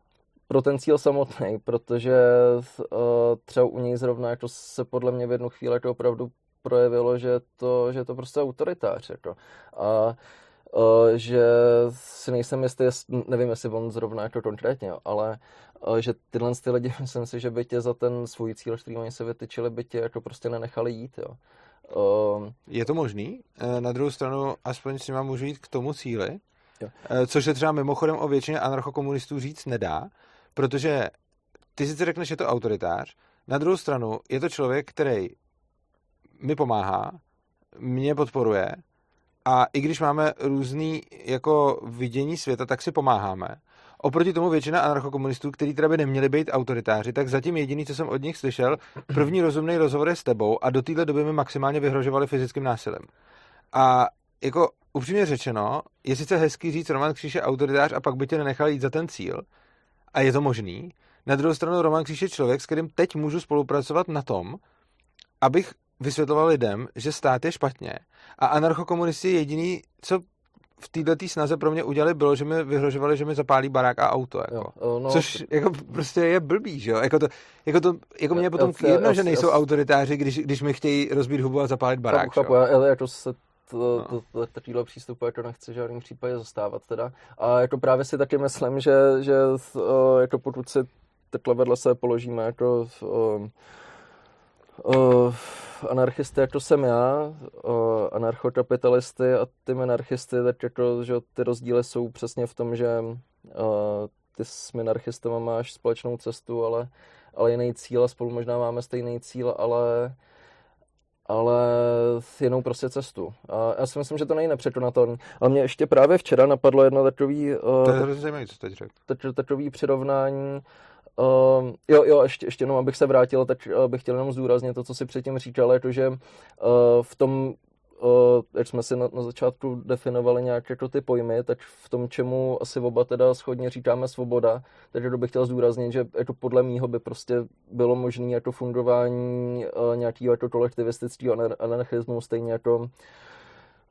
pro ten cíl samotný, protože uh, třeba u něj zrovna jako se podle mě v jednu chvíli jako opravdu projevilo, že to, že to prostě autoritář. Jako. A uh, že si nejsem jistý, nevím, jestli on zrovna jako konkrétně, ale že tyhle ty lidi, myslím si, že by tě za ten svůj cíl, který oni se vytyčili, by tě jako prostě nenechali jít, jo. Um, je to možný. E, na druhou stranu, aspoň s nima můžu jít k tomu cíli, jo. Což se třeba mimochodem o většině anarchokomunistů říct nedá, protože ty sice řekneš, že je to autoritář, na druhou stranu je to člověk, který mi pomáhá, mě podporuje a i když máme různý jako vidění světa, tak si pomáháme. Oproti tomu většina anarchokomunistů, kteří teda by neměli být autoritáři, tak zatím jediný, co jsem od nich slyšel, první rozumný rozhovor je s tebou a do téhle doby mi maximálně vyhrožovali fyzickým násilím. A jako upřímně řečeno, je sice hezký říct Roman Kříž je autoritář a pak by tě nenechal jít za ten cíl, a je to možný. Na druhou stranu Roman Kříž je člověk, s kterým teď můžu spolupracovat na tom, abych vysvětloval lidem, že stát je špatně. A anarchokomunisti jediný, co v této snaze pro mě udělali, bylo, že mi vyhrožovali, že mi zapálí barák a auto. Jako. Jo, no, Což jako prostě je blbý, že jo? Jako, to, jako, to, jako mě potom já, jedno, já, že nejsou já, autoritáři, když, když mi chtějí rozbít hubu a zapálit barák. Chápu, chápu, ale jako se to, no. to, to, přístupu jako nechci v žádném případě zastávat teda. A jako právě si taky myslím, že, že jako pokud si takhle vedle se položíme jako v, uh, anarchisty, jako jsem já, uh, anarchokapitalisty a ty anarchisty, tak jako, že ty rozdíly jsou přesně v tom, že uh, ty s minarchistama máš společnou cestu, ale, ale jiný cíl a spolu možná máme stejný cíl, ale ale jinou prostě cestu. A já si myslím, že to není nepřekonatelné. Ale mě ještě právě včera napadlo jedno takový... Uh, to je hrozně zajímavé, co teď řekl. Takový přirovnání Uh, jo, jo, ještě, ještě jenom, abych se vrátil, tak uh, bych chtěl jenom zdůraznit to, co si předtím říkal, to, že uh, v tom, uh, jak jsme si na, na začátku definovali nějaké jako ty pojmy, tak v tom, čemu asi oba teda schodně říkáme svoboda, takže to bych chtěl zdůraznit, že jako podle mýho by prostě bylo možné jako fungování uh, nějakého jako kolektivistického anarchismu, stejně jako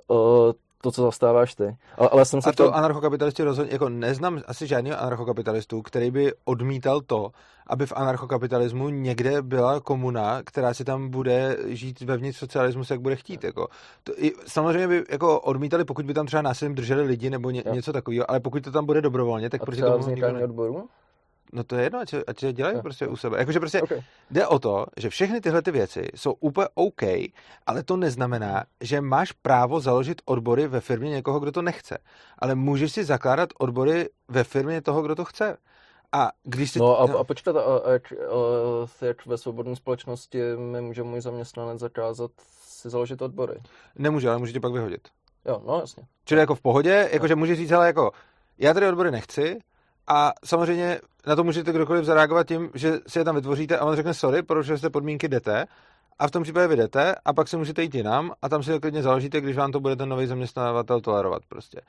uh, to, co zastáváš ty. Ale, ale jsem se a to chtěl... anarchokapitalisti rozhodně, jako neznám asi žádného anarchokapitalistu, který by odmítal to, aby v anarchokapitalismu někde byla komuna, která si tam bude žít vevnitř socialismu, jak bude chtít. Jako. To, i, samozřejmě by jako odmítali, pokud by tam třeba násilím drželi lidi nebo ně, něco takového, ale pokud to tam bude dobrovolně, tak a proti tomu nikdo ne... odboru? No to je jedno, ať, ať je dělají prostě u sebe. Jakože prostě okay. jde o to, že všechny tyhle ty věci jsou úplně OK, ale to neznamená, že máš právo založit odbory ve firmě někoho, kdo to nechce. Ale můžeš si zakládat odbory ve firmě toho, kdo to chce. A když si... No a, no. a počkat, a, a, jak, a, jak ve svobodné společnosti mi může můj zaměstnanec zakázat si založit odbory? Nemůže, ale může tě pak vyhodit. Jo, no jasně. Čili jako v pohodě, jakože může říct, ale jako já tady odbory nechci, a samozřejmě na to můžete kdokoliv zareagovat tím, že si je tam vytvoříte a on řekne sorry, porušili jste podmínky, jdete. A v tom případě vy jdete a pak si můžete jít jinam a tam si to klidně založíte, když vám to bude ten nový zaměstnavatel tolerovat prostě.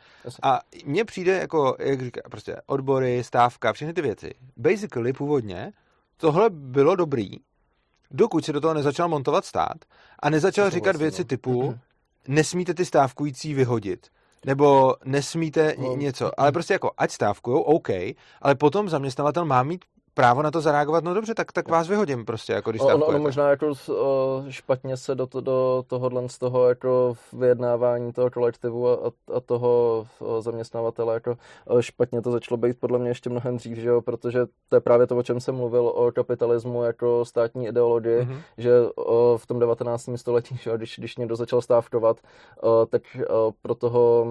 A mně přijde jako, jak říká, prostě odbory, stávka, všechny ty věci. Basically původně tohle bylo dobrý, dokud se do toho nezačal montovat stát a nezačal říkat vlastně, věci no. typu nesmíte ty stávkující vyhodit nebo nesmíte no. něco. Ale prostě jako, ať stávkujou, OK, ale potom zaměstnavatel má mít právo na to zareagovat, no dobře, tak, tak vás vyhodím prostě, jako když ono, ono možná jako špatně se do, to, do tohohle z toho jako vyjednávání toho kolektivu a, a toho zaměstnavatele jako špatně to začalo být podle mě ještě mnohem dřív, že jo, protože to je právě to, o čem jsem mluvil o kapitalismu jako státní ideologii, mm-hmm. že v tom 19. století, že když, když někdo začal stávkovat, tak pro toho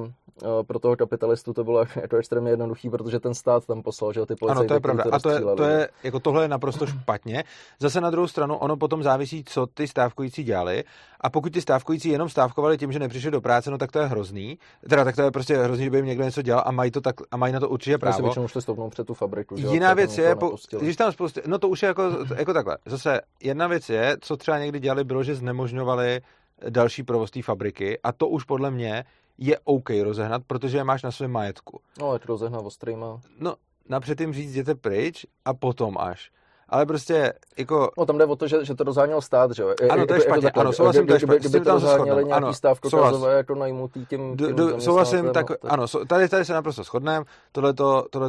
pro toho kapitalistu to bylo jako extrémně jednoduchý, protože ten stát tam poslal, že ty policajty. Ano, to je pravda. A to je, to je, jako tohle je naprosto špatně. Zase na druhou stranu, ono potom závisí, co ty stávkující dělali. A pokud ty stávkující jenom stávkovali tím, že nepřišli do práce, no tak to je hrozný. Teda tak to je prostě hrozný, že by jim někdo něco dělal a mají to tak a mají na to určitě právo. většinou šli stoupnout před tu fabriku. Že Jiná věc je, po, když tam spoustu, no to už je jako, jako takhle. Zase jedna věc je, co třeba někdy dělali, bylo, že znemožňovali další provoz té fabriky a to už podle mě je OK rozehnat, protože je máš na svém majetku. No, jak rozehnat ostrýma. No, napřed jim říct, jděte pryč a potom až. Ale prostě jako... No tam jde o to, že, že to rozháněl stát, že jo? Ano, to je jako, špatně, jako ano, souhlasím, to je špatně. Kdyby to rozháněli nějaký stávkokazové jako najmutý tím, do, Souhlasím, tak, tak, ano, tady, tady se naprosto shodneme, tohle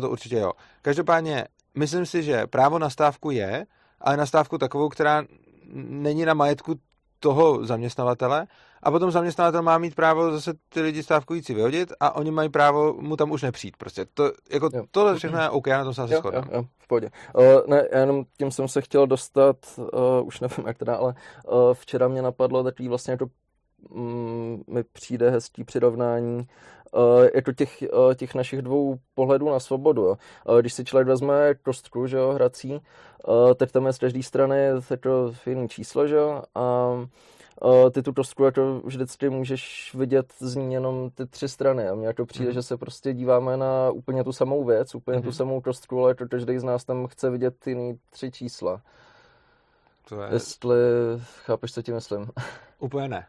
to určitě jo. Každopádně, myslím si, že právo na stávku je, ale na stávku takovou, která není na majetku toho zaměstnavatele a potom zaměstnavatel má mít právo zase ty lidi stávkující vyhodit a oni mají právo mu tam už nepřijít. Prostě to, jako jo. tohle všechno je OK, já na tom se asi shodám. Jo, jo, v pohodě. Uh, ne, já jenom tím jsem se chtěl dostat, uh, už nevím jak teda, ale uh, včera mě napadlo takový vlastně jako mm, mi přijde hezký přirovnání uh, jako těch, uh, těch našich dvou pohledů na svobodu. Jo. Uh, když si člověk vezme kostku, že jo, hrací, uh, tak tam je z každé strany jako jiný číslo, že jo, a ty tu kostku jako vždycky můžeš vidět z ní jenom ty tři strany. A mně jako přijde, mm. že se prostě díváme na úplně tu samou věc, úplně mm. tu mhm. samou kostku, ale jako každý z nás tam chce vidět jiný tři čísla. To je... Jestli chápeš, co ti myslím. Úplně ne.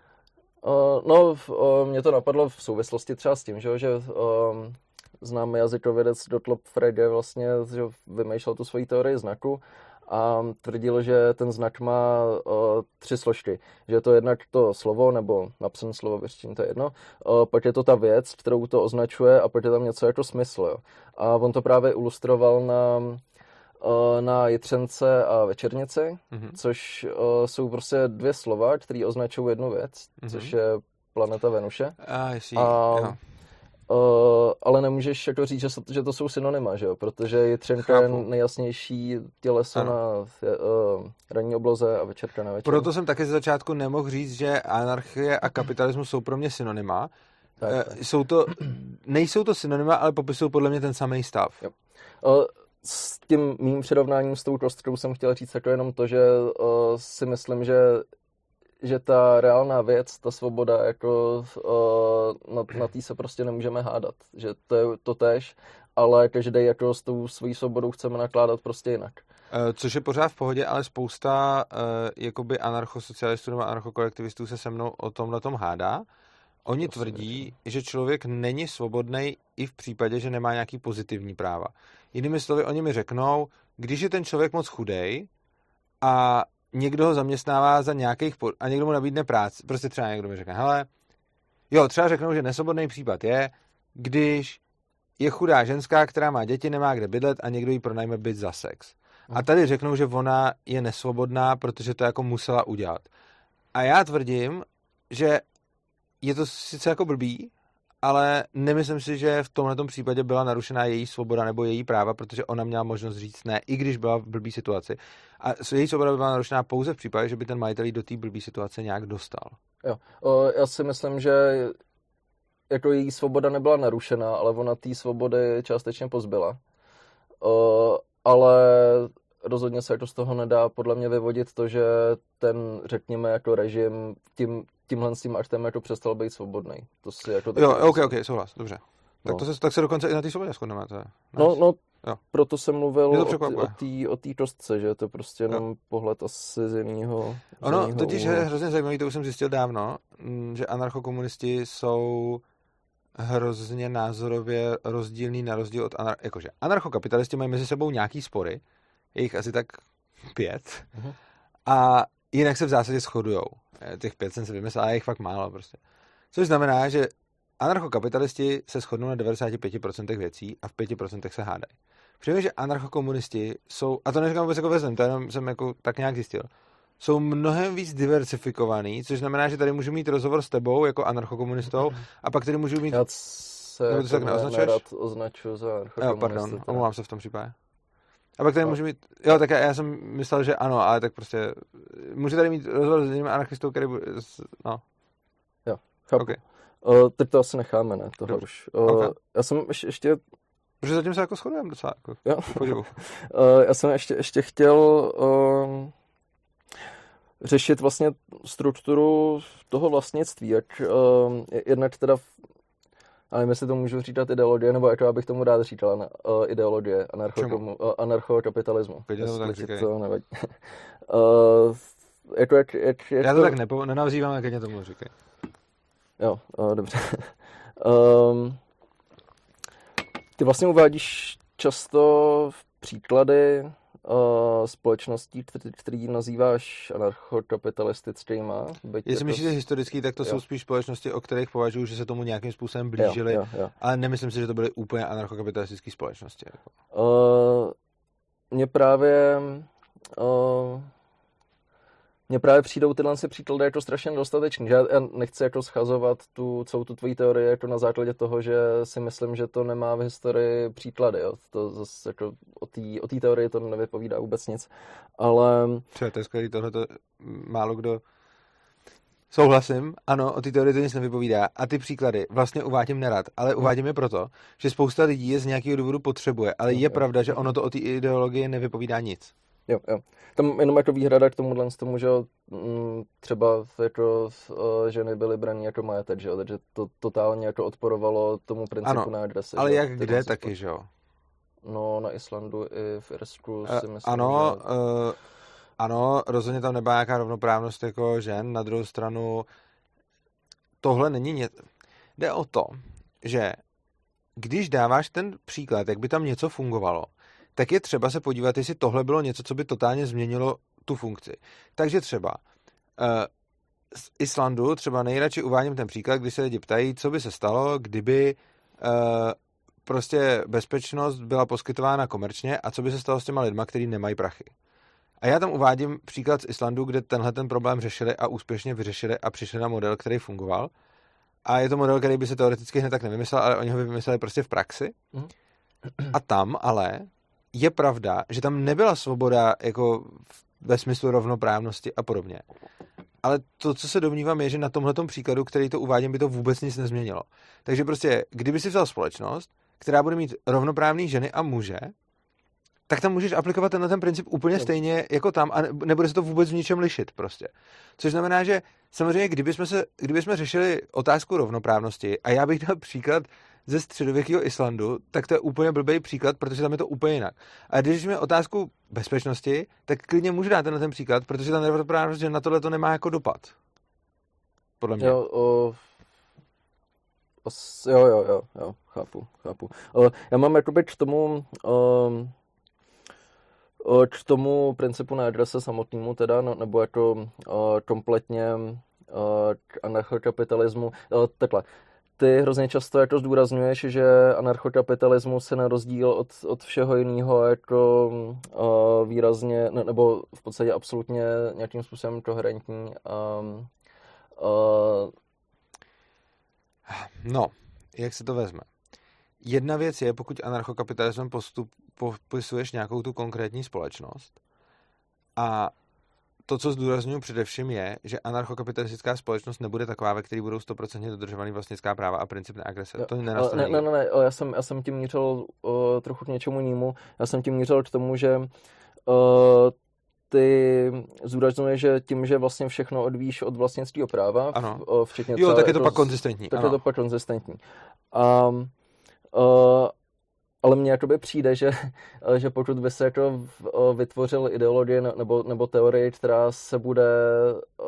Uh, no, uh, mě to napadlo v souvislosti třeba s tím, že, že um, známý jazykovědec Dotlop Frege vlastně že vymýšlel tu svoji teorii znaku a tvrdil, že ten znak má uh, tři složky. Že je to jednak to slovo, nebo napsané slovo, věřím, to je jedno, uh, pak je to ta věc, kterou to označuje a pak je tam něco jako smysl. Jo. A on to právě ilustroval na uh, na Jitřence a Večernici, mm-hmm. což uh, jsou prostě dvě slova, které označují jednu věc, mm-hmm. což je planeta Venuše. Ah, a, Uh, ale nemůžeš jako říct, že, že to jsou synonyma, že jo? protože je třenka je nejjasnější těleso ano. na uh, ranní obloze a večerka na večer. Proto jsem taky ze začátku nemohl říct, že anarchie a kapitalismus jsou pro mě synonyma. Tak, uh, Jsou to, nejsou to synonyma, ale popisují podle mě ten samý stav. Jo. S tím mým přirovnáním s tou kostkou jsem chtěl říct jako jenom to, že si myslím, že že ta reálná věc, ta svoboda, jako na, na tý se prostě nemůžeme hádat. Že to je to tež, ale každý jako s tou svojí svobodou chceme nakládat prostě jinak. Eh, což je pořád v pohodě, ale spousta uh, jakoby anarchosocialistů nebo anarchokolektivistů se se mnou o tomhle tom hádá. Oni to tvrdí, že člověk není svobodný i v případě, že nemá nějaký pozitivní práva. Jinými slovy, oni mi řeknou, když je ten člověk moc chudej a někdo ho zaměstnává za nějakých a někdo mu nabídne práci, prostě třeba někdo mi řekne, hele, jo, třeba řeknou, že nesvobodný případ je, když je chudá ženská, která má děti, nemá kde bydlet a někdo jí pronajme byt za sex. A tady řeknou, že ona je nesvobodná, protože to jako musela udělat. A já tvrdím, že je to sice jako blbý, ale nemyslím si, že v tomhle případě byla narušená její svoboda nebo její práva, protože ona měla možnost říct ne, i když byla v blbý situaci. A její svoboda by byla narušená pouze v případě, že by ten majitel do té blbý situace nějak dostal. Jo, o, já si myslím, že jako její svoboda nebyla narušená, ale ona té svobody částečně pozbyla. O, ale rozhodně se jako z toho nedá podle mě vyvodit to, že ten, řekněme, jako režim tím, tímhle s tím aktem jako přestal být svobodný. To si jako jo, ok, ok, souhlas, dobře. Tak, no. to se, tak se dokonce i na té svobodě shodneme. To je no. No, jo. proto jsem mluvil o té kostce, že to je prostě jenom jo. pohled asi z jiného Ono totiž je hrozně zajímavé, to už jsem zjistil dávno, mm, že anarchokomunisti jsou hrozně názorově rozdílný na rozdíl od anar- jakože anarchokapitalisti mají mezi sebou nějaký spory, je jich asi tak pět uh-huh. a jinak se v zásadě shodujou. Eh, těch pět jsem si vymyslel, ale je jich fakt málo prostě. Což znamená, že anarchokapitalisti se shodnou na 95% věcí a v 5% se hádají. Přijde, že anarchokomunisti jsou, a to neříkám vůbec jako vezem, to jenom jsem jako tak nějak zjistil, jsou mnohem víc diversifikovaný, což znamená, že tady můžu mít rozhovor s tebou jako anarchokomunistou a pak tady můžu mít... Já se no, to tak neoznačuješ? označuju za anarchokomunistu. Jo, pardon, omlouvám se v tom případě. A pak tady no. můžu mít, jo, tak já, já jsem myslel, že ano, ale tak prostě, můžu tady mít rozhovor s jiným anarchistou, který bude, no. Jo, chápu. Okay. Uh, teď to asi necháme, ne, tohle Dobře. už. Uh, okay. Já jsem ještě, ještě Protože zatím se jako shodujeme docela, jako, jo. uh, já jsem ještě, ještě chtěl uh, řešit vlastně strukturu toho vlastnictví, jak uh, jednak teda ale nevím, jestli to můžu říkat ideologie, nebo jako abych tomu rád říkal uh, ideologie anarcho, uh, anarchokapitalismu. To nevadí. uh, jako jak, jak, jak Já to, to tak nepo, nenazývám, jak mě tomu říkají. Jo, uh, dobře. um, ty vlastně uvádíš často příklady uh, společností, který, nazýváš anarchokapitalistickýma. Jestli myslíš, že historický, tak to jo. jsou spíš společnosti, o kterých považuji, že se tomu nějakým způsobem blížily, jo, jo, jo. ale nemyslím si, že to byly úplně anarchokapitalistické společnosti. Jako. Uh, mě právě uh, mně právě přijdou tyhle si příklady jako strašně nedostatečný. Že já nechci jako schazovat tu, celou tu tvoji teorii jako na základě toho, že si myslím, že to nemá v historii příklady. Jo. To zase jako o té teorii to nevypovídá vůbec nic. Ale... Třeba to je skvělý, tohle to málo kdo Souhlasím, ano, o té teorii to nic nevypovídá. A ty příklady vlastně uvádím nerad, ale uvádím je proto, že spousta lidí je z nějakého důvodu potřebuje, ale je pravda, že ono to o té ideologii nevypovídá nic. Jo, jo. Tam jenom jako výhrada k tomuhle z tomu, že mm, třeba jako eh, ženy byly braní jako majetek, že jo, takže to totálně jako odporovalo tomu principu ano, na agresi. ale jak kde taky, že jo? No, na Islandu i v Irsku eh, si myslím, Ano, že... uh, ano, rozhodně tam nebyla nějaká rovnoprávnost jako žen, na druhou stranu tohle není něco... Jde o to, že když dáváš ten příklad, jak by tam něco fungovalo, tak je třeba se podívat, jestli tohle bylo něco, co by totálně změnilo tu funkci. Takže třeba uh, z Islandu třeba nejradši uvádím ten příklad, kdy se lidi ptají, co by se stalo, kdyby uh, prostě bezpečnost byla poskytována komerčně a co by se stalo s těma lidma, kteří nemají prachy. A já tam uvádím příklad z Islandu, kde tenhle ten problém řešili a úspěšně vyřešili a přišli na model, který fungoval. A je to model, který by se teoreticky hned tak nevymyslel, ale oni ho vymysleli prostě v praxi. Mm. A tam ale je pravda, že tam nebyla svoboda jako ve smyslu rovnoprávnosti a podobně. Ale to, co se domnívám, je, že na tomhle příkladu, který to uvádím, by to vůbec nic nezměnilo. Takže prostě, kdyby si vzal společnost, která bude mít rovnoprávný ženy a muže, tak tam můžeš aplikovat tenhle ten princip úplně No. stejně jako tam a nebude se to vůbec v ničem lišit prostě. Což znamená, že samozřejmě, kdybychom, se, kdybychom řešili otázku rovnoprávnosti a já bych dal příklad ze středověkého Islandu, tak to je úplně blbý příklad, protože tam je to úplně jinak. A když máme otázku bezpečnosti, tak klidně můžu dát tenhle ten příklad, protože ta nerovnoprávnost, že na tohle to nemá jako dopad. Podle mě. Jo, o, os, jo, jo, jo, jo, chápu, chápu. O, já mám jakoby k tomu, o, k tomu principu na adrese samotnému teda, no, nebo jako o, kompletně o, k anarchokapitalismu, o, takhle. Ty hrozně často jako zdůrazňuješ, že anarchokapitalismus se na rozdíl od, od všeho jiného jako o, výrazně, ne, nebo v podstatě absolutně nějakým způsobem koherentní a Uh, No, jak se to vezme? Jedna věc je, pokud anarchokapitalismem postup, popisuješ nějakou tu konkrétní společnost a to, co zdůraznuju především, je, že anarchokapitalistická společnost nebude taková, ve které budou 100% dodržovaný vlastnická práva a princip neagrese. To nenastane. ne, ne, ne, ne, já jsem, já jsem tím mířil uh, trochu k něčemu jinému. Já jsem tím mířil k tomu, že uh, ty zdůrazňuje, že tím, že vlastně všechno odvíš od vlastnického práva, Ano. v, uh, včetně Jo, tak je to jako pak konzistentní. tak ano. je to pak konzistentní. A, uh, ale mně jakoby přijde, že, že pokud by se jako vytvořil ideologie ne- nebo, nebo teorie, která se bude uh,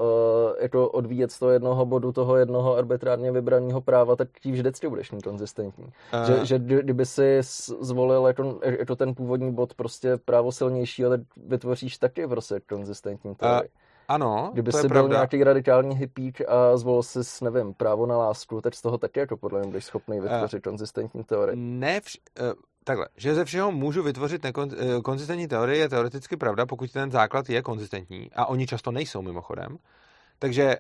jako odvíjet z toho jednoho bodu, toho jednoho arbitrárně vybraného práva, tak tím vždycky budeš mít konzistentní. Eh, Že, že kdy- kdyby si zvolil jako, jako ten původní bod prostě právo silnější, ale vytvoříš taky prostě konzistentní teorii. Ano, Kdyby to je si byl pravda. nějaký radikální hippík a zvolil si, nevím, právo na lásku, tak z toho taky jako podle mě budeš schopný vytvořit konzistentní teorii. Ne, vš- eh, takhle, že ze všeho můžu vytvořit nekon, eh, konzistentní teorie je teoreticky pravda, pokud ten základ je konzistentní a oni často nejsou mimochodem. Takže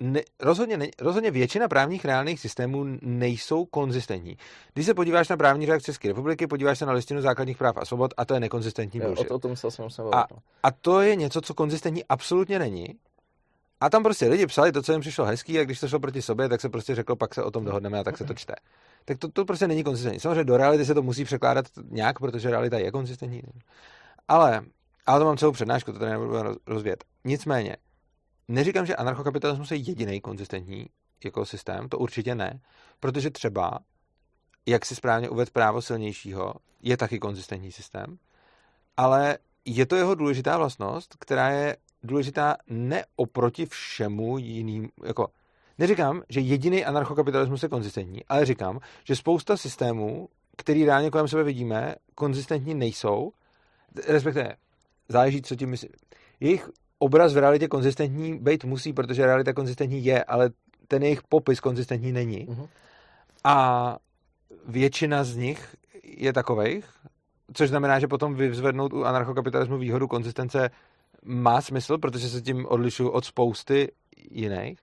ne, rozhodně, ne, rozhodně většina právních reálných systémů nejsou konzistentní. Když se podíváš na právní řád České republiky, podíváš se na listinu základních práv a svobod a to je nekonzistentní Jo, bullshit. o, o tom se musím A, no. a to je něco, co konzistentní absolutně není. A tam prostě lidi psali to, co jim přišlo hezký, a když to šlo proti sobě, tak se prostě řeklo, pak se o tom dohodneme a tak se to čte. Tak to, to prostě není konzistentní. Samozřejmě do reality se to musí překládat nějak, protože realita je konzistentní. Ale, ale to mám celou přednášku, to tady nebudu roz- rozvět. Nicméně, neříkám, že anarchokapitalismus je jediný konzistentní jako systém, to určitě ne, protože třeba, jak si správně uved právo silnějšího, je taky konzistentní systém, ale je to jeho důležitá vlastnost, která je důležitá ne oproti všemu jiným, jako neříkám, že jediný anarchokapitalismus je konzistentní, ale říkám, že spousta systémů, který reálně kolem sebe vidíme, konzistentní nejsou, respektive záleží, co tím myslí. Jejich obraz v realitě konzistentní být musí, protože realita konzistentní je, ale ten jejich popis konzistentní není. Mhm. A většina z nich je takovejch, což znamená, že potom vyzvednout u anarchokapitalismu výhodu konzistence má smysl, protože se tím odlišuju od spousty jiných.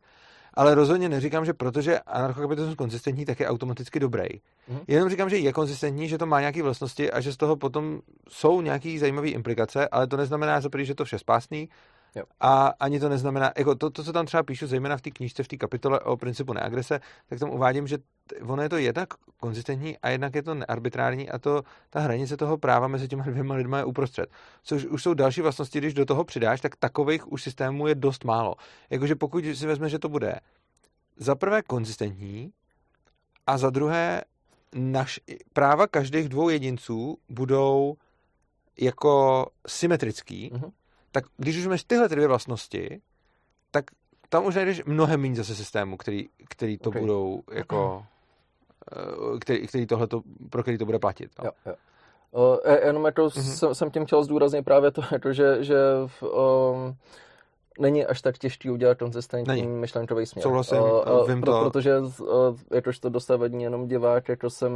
Ale rozhodně neříkám, že protože anarchokapitalismus konzistentní, tak je automaticky dobrý. Mhm. Jenom říkám, že je konzistentní, že to má nějaké vlastnosti a že z toho potom jsou nějaké zajímavé implikace, ale to neznamená za prvý, že to vše spásný. Jo. A ani to neznamená, jako to, to, co tam třeba píšu, zejména v té knížce, v té kapitole o principu neagrese, tak tam uvádím, že ono je to jednak konzistentní a jednak je to nearbitrární a to ta hranice toho práva mezi těma dvěma lidma je uprostřed. Což už jsou další vlastnosti, když do toho přidáš, tak takových už systémů je dost málo. Jakože pokud si vezme, že to bude za prvé konzistentní a za druhé naš, práva každých dvou jedinců budou jako symetrický, Mhm. Tak když už máš tyhle ty dvě vlastnosti, tak tam už najdeš mnohem méně zase systému, který, který to Ok. budou jako eh, který, který tohleto, pro který to bude platit. No. Jo, jo. E- jenom jako Mhm. jsem, jsem tím chtěl zdůraznit právě to, jako že, že v, um, není až tak těžký udělat konzistentní myšlenkový směr. Souhlasím, O, o, vím pro, to. Protože o, jakožto dosavadní jenom divák, jako jsem,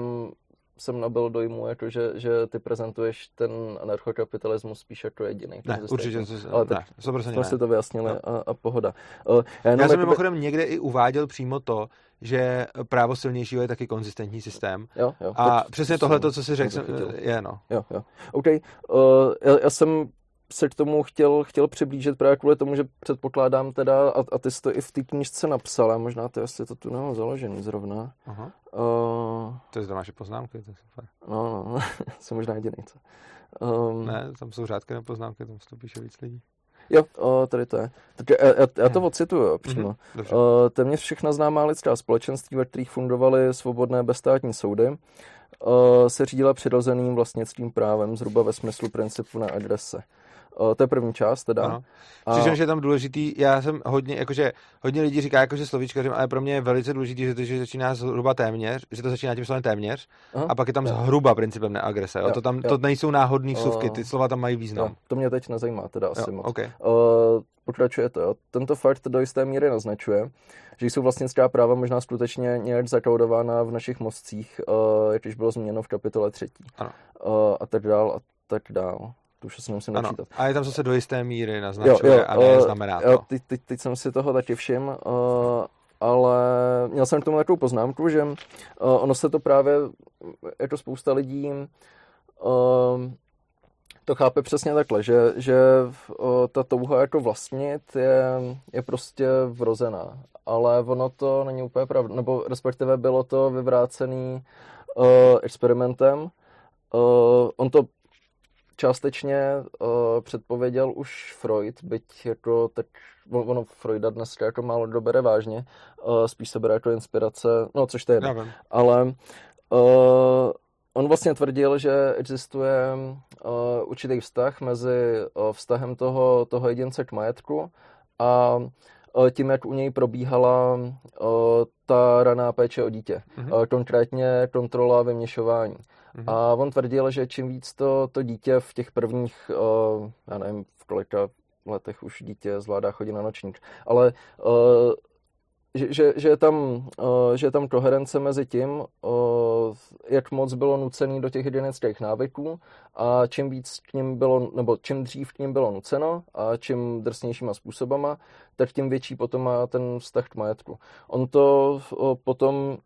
jsem nabil dojmu, jako že, že ty prezentuješ ten anarchokapitalismus spíš jako jediný. Ne, určitě, to, Ale ne, tak 100% jsme ne. si to vyjasnili No. a, a pohoda. O, já jenom Já jsem jakoby- mimochodem někde i uváděl přímo to, že právo silnějšího je taky konzistentní systém. Jo, jo, A přesně jsem- tohle, co jsi řekl, jsem jsem- zachytil. je no. Jo, jo. OK. Uh, já, já jsem se k tomu chtěl, chtěl přiblížit právě kvůli tomu, že předpokládám teda, a, a ty jsi to i v té knížce napsal, a možná ty asi to tu nemám založený zrovna. Aha. Uh, to je máš poznámky, to je super. No, no, jsem možná jediný, co. Um, ne, tam jsou řádky na poznámky, tam se to píše víc lidí. Jo, o, tady to je. Tak já, já, já to ocituju přímo. Mm-hmm, o, téměř všechna známá lidská společenství, ve kterých fungovaly svobodné bezstátní soudy, se řídila přirozeným vlastnickým právem, zhruba ve smyslu principu na adrese. O, to je první část teda. A... že je tam důležitý, já jsem hodně, jakože, hodně lidí říká jakože slovíčkařím, ale pro mě je velice důležitý, že to že začíná zhruba téměř, že to začíná tím slovem téměř Aha. a pak je tam jo. zhruba principem neagrese. Jo? Jo, to tam jo. to nejsou náhodné vsuvky, ty slova tam mají význam. Jo, to mě teď nezajímá teda asi jo, moc. Okay. Uh, pokračuje to. Jo. Tento fakt do jisté míry naznačuje, že jsou vlastnická práva možná skutečně nějak zakaudována v našich mozcích, uh, jak již bylo změněno v kapitole třetí. Ano. Uh, a tak dál a tak dál tu už se nemusím ano. načítat. A je tam zase do jisté míry naznačuje jo, jo, a ne znamená to. Jo, teď, teď, teď jsem si toho taky všim, uh, ale měl jsem k tomu takovou poznámku, že uh, ono se to právě, je to spousta lidí, uh, to chápe přesně takhle, že, že uh, ta touha jako vlastnit je, je prostě vrozená. Ale ono to není úplně pravda, nebo respektive bylo to vyvrácený uh, experimentem. Uh, on to částečně uh, předpověděl už Freud, byť jako teď, ono Freuda dneska jako málo kdo bere vážně, uh, spíš se bere jako inspirace, no což to je, ale uh, on vlastně tvrdil, že existuje uh, určitý vztah mezi uh, vztahem toho, toho jedince k majetku a tím, jak u něj probíhala uh, ta raná péče o dítě. Mm-hmm. Uh, konkrétně kontrola vyměšování. Mm-hmm. A on tvrdil, že čím víc to, to dítě v těch prvních, uh, já nevím, v kolika letech už dítě zvládá chodit na nočník, ale uh, že, že, že, je tam, uh, že je tam koherence mezi tím, uh, jak moc bylo nucený do těch hygienických návyků a čím víc k ním bylo, nebo čím dřív k ním bylo nuceno a čím drsnějšíma způsobama, tak tím větší potom má ten vztah k majetku. On to uh, potom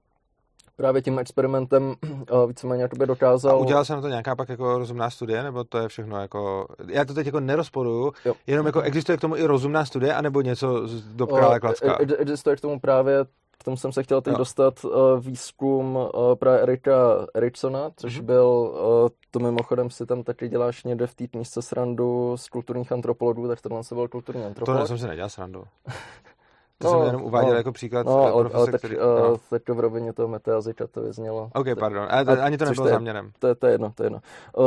právě tím experimentem víceméně jakoby dokázal... A udělal jsem to nějaká pak jako rozumná studie, nebo to je všechno jako... Já to teď jako nerozporuju, jo. jenom jako existuje k tomu i rozumná studie, anebo něco z dob krále Klacka? Existuje k tomu právě k tomu jsem se chtěl teď jo. dostat uh, výzkum uh, právě Erika Ericksona, což mm-hmm. byl, uh, to mimochodem si tam taky děláš někde v té knížce srandu z kulturních antropologů, tak tohle se byl kulturní antropolog. To jsem si nedělal srandu. To no, jsem jenom uváděl no, jako příklad no, profese, ale tak, který... Uh, tak to v rovině toho metajazyka to vyznělo. OK, pardon, ale to, ani to nebylo to je, záměrem. To, to je jedno, to je jedno. Uh,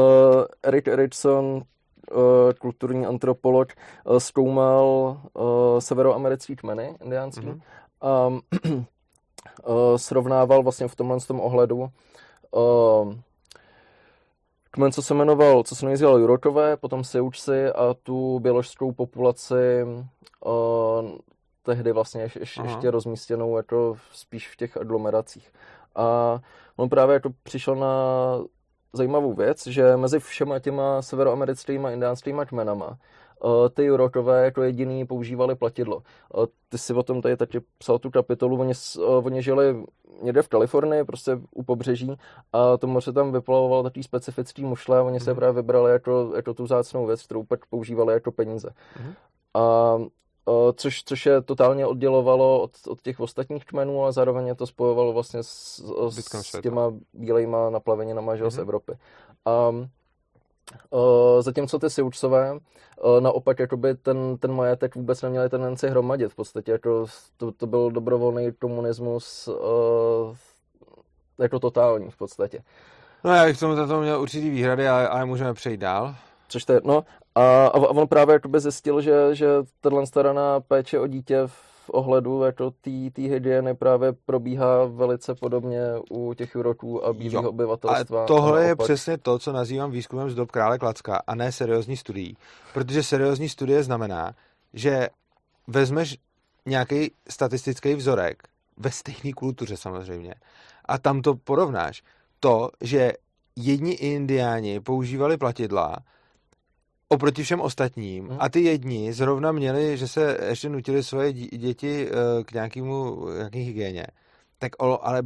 Eric Erickson, uh, kulturní antropolog, uh, zkoumal uh, severoamerický kmeny indiánský mm-hmm. a uh, srovnával vlastně v tomhle tom ohledu uh, kmen, co se jmenoval, co se nejdřív Jurokové, potom Seučci a tu běložskou populaci uh, tehdy vlastně ješ, ješ, ještě rozmístěnou jako spíš v těch aglomeracích. A on právě jako přišel na zajímavou věc, že mezi všema těma severoamerickými indiánskými kmenama eh, ty Jurokové jako jediný používali platidlo. Eh, ty si o tom tady taky psal tu kapitolu, oni, eh, oni žili někde v Kalifornii, prostě u pobřeží a to moře tam vyplavovalo takový specifický mušle a oni mm. se mhm. právě vybrali jako, jako tu zácnou věc, kterou pak používali jako peníze. Mm. A což, což je totálně oddělovalo od, od těch ostatních kmenů, ale zároveň je to spojovalo vlastně s, s těma bílejma naplaveninama mm-hmm. z Evropy. A Uh, zatímco ty siučové uh, naopak jakoby ten, ten majetek vůbec neměli tendenci hromadit. V podstatě jako to, to byl dobrovolný komunismus uh, jako totální v podstatě. No já bych tomu za to měl určitý výhrady, ale, ale můžeme přejít dál. Což to je, no, a, a on právě jakoby zjistil, že, že tato stará péče o dítě v ohledu jako té hygieny právě probíhá velice podobně u těch úroků a bílých obyvatelstva. A tohle a je přesně to, co nazývám výzkumem z dob krále Klacka a ne seriózní studií. Protože seriózní studie znamená, že vezmeš nějaký statistický vzorek ve stejné kultuře samozřejmě a tam to porovnáš. To, že jedni indiáni používali platidla, oproti všem ostatním. Hmm. A ty jedni zrovna měli, že se ještě nutili svoje děti eh, k nějakému, nějaký hygieně. Tak ale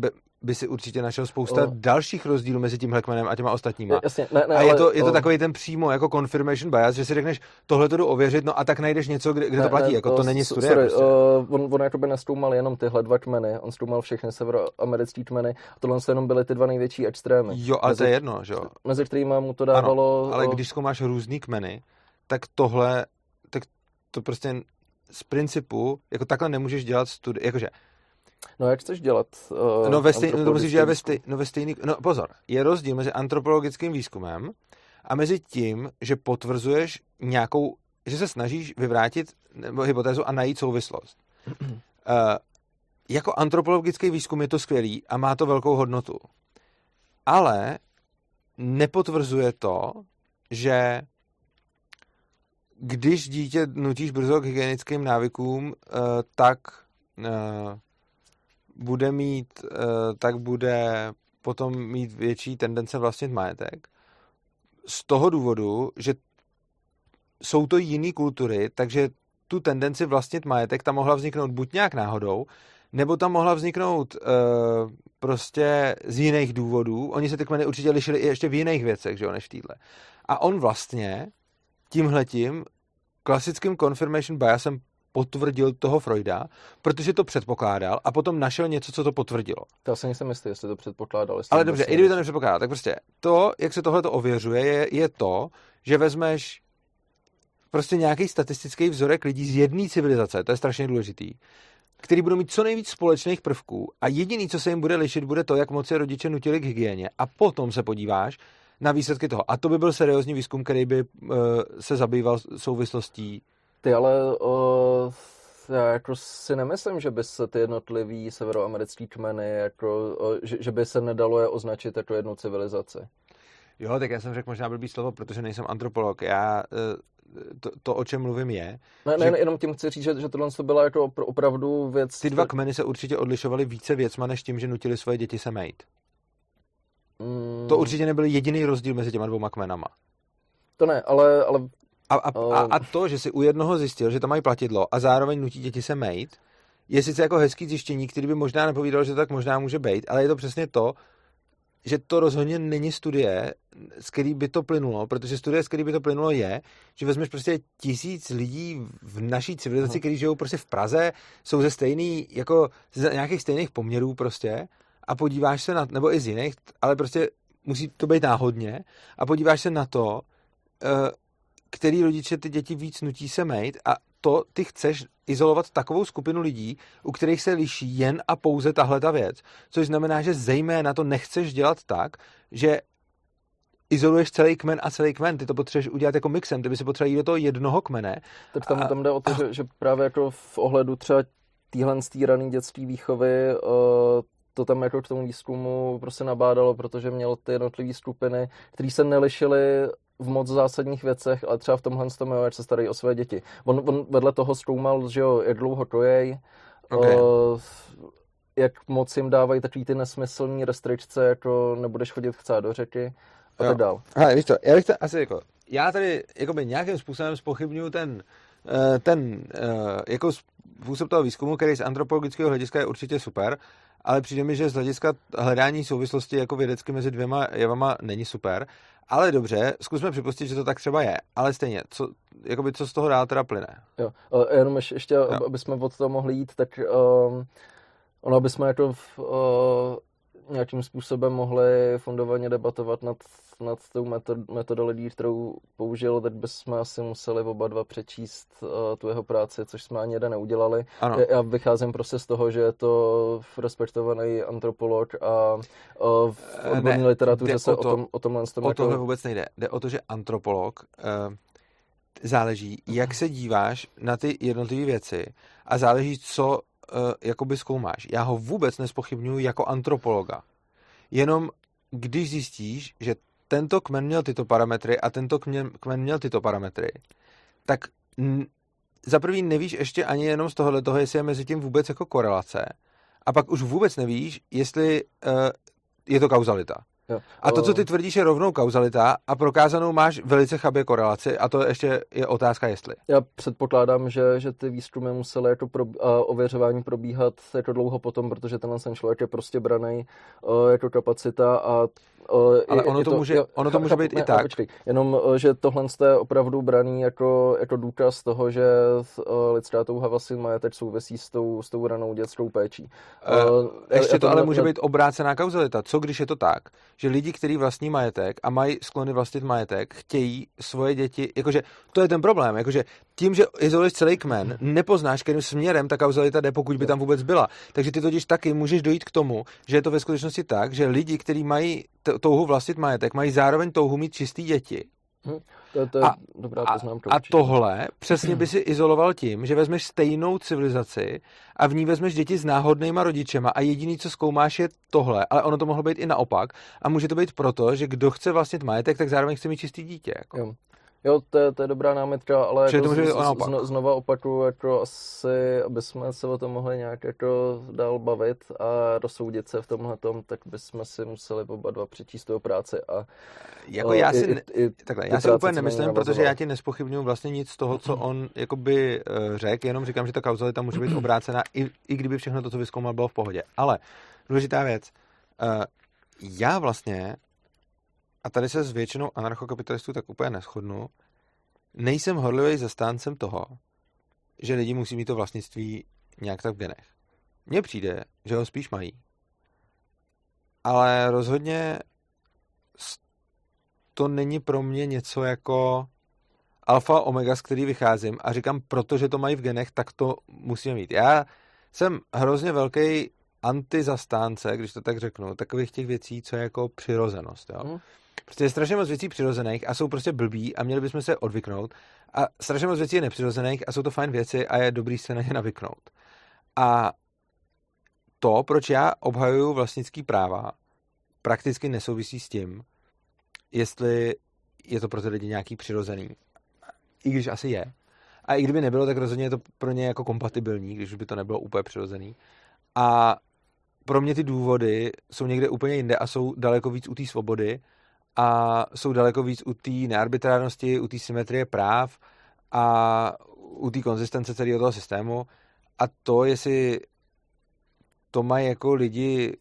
by si určitě našel spousta O. dalších rozdílů mezi tímhle kmenem a těma ostatníma. Jasně, ne, ne, a je ale, to, je to takový ten přímo jako confirmation bias, že si řekneš, tohle to jdu ověřit, no a tak najdeš něco, kde, kde to ne, platí, ne, jako to o, není studie. Sorry, prostě. o, on, on jakoby nestoumal jenom tyhle dva kmeny, on stoumal všechny severoamerické kmeny a tohle se jenom byly ty dva největší extrémy. Jo, ale mezi, to je jedno, že jo. Mezi kterými mu to dávalo... Ano, ale o, když zkoumáš různý kmeny, tak tohle, tak to prostě z principu, jako takhle nemůžeš dělat studie, jakože, No jak chceš dělat? Uh, no, ve stej, no to musíš dělat ve stej, no, ve stejný, no pozor, je rozdíl mezi antropologickým výzkumem a mezi tím, že potvrzuješ nějakou, že se snažíš vyvrátit nebo hypotézu a najít souvislost. uh, jako antropologický výzkum je to skvělý a má to velkou hodnotu. Ale nepotvrzuje to, že když dítě nutíš brzo k hygienickým návykům, eh, tak bude mít, eh, tak bude potom mít větší tendence vlastnit majetek. Z toho důvodu, že jsou to jiné kultury, takže tu tendenci vlastnit majetek tam mohla vzniknout buď nějak náhodou, nebo tam mohla vzniknout uh, prostě z jiných důvodů. Oni se ty kmeny určitě lišili i ještě v jiných věcech, že jo, než v týdle. A on vlastně tímhletím klasickým confirmation biasem potvrdil toho Freuda, protože to předpokládal a potom našel něco, co to potvrdilo. To já si nejsem jistý, jestli to předpokládal. Jestli Ale dobře, i někdo- kdyby to nepředpokládal, tak prostě to, jak se tohle to ověřuje, je, je to, že vezmeš prostě nějaký statistický vzorek lidí z jedné civilizace, to je strašně důležitý, který budou mít co nejvíc společných prvků a jediný, co se jim bude lišit, bude to, jak moc je rodiče nutili k hygieně a potom se podíváš na výsledky toho. A to by byl seriózní výzkum, který by uh, se zabýval souvislostí. Ty ale o, já jako si nemyslím, že by se ty jednotlivý severoamerický kmeny, jako, o, že, že by se nedalo je označit jako jednu civilizaci. Jo, tak já jsem řekl možná blbý slovo, protože nejsem antropolog. Já uh, to, to, o čem mluvím, je, Ne, Že- ne, jenom tím chci říct, že, že tohle to byla jako opr- opravdu věc... ty dva kmeny se určitě odlišovaly více věcma, než tím, že nutili svoje děti se mejt. Mm, To určitě nebyl jediný rozdíl mezi těma dvouma kmenama. To ne, ale, ale A, a, a, a to, že si u jednoho zjistil, že tam mají platidlo a zároveň nutí děti se mejt, je sice jako hezký zjištění, který by možná nepovídal, že to tak možná může být, ale je to přesně to, že to rozhodně není studie, z který by to plynulo, protože studie, z který by to plynulo, je, že vezmeš prostě tisíc lidí v naší civilizaci, kteří žijou prostě v Praze, jsou ze stejný, jako z nějakých stejných poměrů prostě a podíváš se na, nebo i z jiných, ale prostě musí to být náhodně a podíváš se na to, eh, který rodiče ty děti víc nutí se mejt a to ty chceš izolovat takovou skupinu lidí, u kterých se liší jen a pouze tahle ta věc. Což znamená, že zejména to nechceš dělat tak, že izoluješ celý kmen a celý kmen. Ty to potřebuješ udělat jako mixem. Ty by si potřeboval jít do toho jednoho kmene. tak tam, A- tam jde o to, že, že právě jako v ohledu třeba téhle rané dětské výchovy uh, to tam jako k tomu výzkumu prostě nabádalo, protože měl ty jednotlivé skupiny, které se nelišily v moc zásadních věcech, ale třeba v tomhle tom, jo, jak se starají o své děti. On, on vedle toho zkoumal, že jo, jak dlouho to jej, Okay. uh, jak moc jim dávají takový ty nesmyslné restrikce, jako nebudeš chodit chcát do řeky a Jo. tak dál. Hele, víš co, já bych to asi jako, já tady jakoby nějakým způsobem spochybnuju ten, eh, ten eh, jako způsob toho výzkumu, který z antropologického hlediska je určitě super, ale přijde mi, že z hlediska hledání souvislosti jako vědecky mezi dvěma jevama není super. Ale dobře, zkusme připustit, že to tak třeba je. Ale stejně, co, jakoby, co z toho dál teda plyne? Jo, jenom ještě, ještě Jo. aby jsme od toho mohli jít, tak um, ono, aby jsme jako v, uh, nějakým způsobem mohli fundovaně debatovat nad, nad tou metod, metodologií, kterou použil, tak bychom asi museli oba dva přečíst uh, tu jeho práci, což jsme ani jeden neudělali. Ano, Já- vycházím prostě z toho, že je to respektovaný antropolog a uh, v Eh, odborné ne, literatuře se o o, to- tom, o tomhle tom o jako... tohle vůbec nejde. Jde o to, že antropolog eh, záleží, jak se díváš na ty jednotlivé věci a záleží, co eh, jakoby zkoumáš. Já ho vůbec nespochybnuju jako antropologa. Jenom když zjistíš, že tento kmen měl tyto parametry a tento kmen, kmen měl tyto parametry, tak n- za prvý nevíš ještě ani jenom z tohohle toho, jestli je mezi tím vůbec jako korelace. A pak už vůbec nevíš, jestli uh, je to kauzalita. Jo. A to, co ty tvrdíš, je rovnou kauzalita a prokázanou máš velice chabě korelaci a to ještě je otázka, jestli. Já předpokládám, že, že ty výzkumy musely jako pro, a ověřování probíhat jako dlouho potom, protože tenhle ten člověk je prostě braný uh, jako kapacita a uh, Ale ono to může- ono to může být i tak. Počkej, jenom, uh, že tohle je opravdu braný jako, jako důkaz toho, že uh, lidská touha vlastně majetek souvisí s tou, s tou ranou dětskou péčí. Uh, ještě já to ale může být obrácená kauzalita. Co když je to tak, že lidi, kteří vlastní majetek a mají sklony vlastnit majetek, chtějí svoje děti, jakože to je ten problém, jakože tím, že izoluješ celý kmen, nepoznáš, kterým směrem ta kauzalita jde, pokud by tam vůbec byla. Takže ty totiž taky můžeš dojít k tomu, že je to ve skutečnosti tak, že lidi, kteří mají touhu vlastnit majetek, mají zároveň touhu mít čistý děti. To, to je A- dobrá A, poznámka. a určitě. tohle přesně by si izoloval tím, že vezmeš stejnou civilizaci a v ní vezmeš děti s náhodnýma rodičema a jediný, co zkoumáš, je tohle. Ale ono to mohlo být i naopak. A může to být proto, že kdo chce vlastnit majetek, tak zároveň chce mít čistý dítě. Jako. Jo. Jo, to je, to je dobrá námitka, ale jako to z- z- zno, znova opakuju, jako asi, aby jsme se o tom mohli nějak jako dál bavit a rozsoudit se v tomhle tom, tak bychom si museli oba dva přečíst tu práci a Jako o, já i- si, i- ne- i takhle, já si úplně nemyslím, protože já ti nespochybnuju vlastně nic z toho, co on jakoby eh, řekl, jenom říkám, že ta kauzalita může být obrácená, i, i kdyby všechno to, co vyzkoumal, bylo v pohodě. Ale důležitá věc, eh, já vlastně, a tady se s většinou anarchokapitalistů tak úplně neschodnu, nejsem horlivý zastáncem toho, že lidi musí mít to vlastnictví nějak tak v genech. Mně přijde, že ho spíš mají. Ale rozhodně to není pro mě něco jako alfa omega, z který vycházím a říkám, protože to mají v genech, tak to musíme mít. Já jsem hrozně velký antizastánce, když to tak řeknu, takových těch věcí, co je jako přirozenost. Jo? Mhm. Prostě je strašně moc věcí přirozených a jsou prostě blbí a měli bychom se odvyknout. A strašně moc věcí je nepřirozených a jsou to fajn věci a je dobrý se na ně navyknout. A to, proč já obhajuju vlastnický práva, prakticky nesouvisí s tím, jestli je to pro ty lidi nějaký přirozený. I když asi je. A i kdyby nebylo, tak rozhodně je to pro ně jako kompatibilní, když by to nebylo úplně přirozený. A pro mě ty důvody jsou někde úplně jinde a jsou daleko víc u té svobody a jsou daleko víc u té nearbitrárnosti, u té symetrie práv a u té konzistence celého toho systému. A to, jestli to mají jako lidi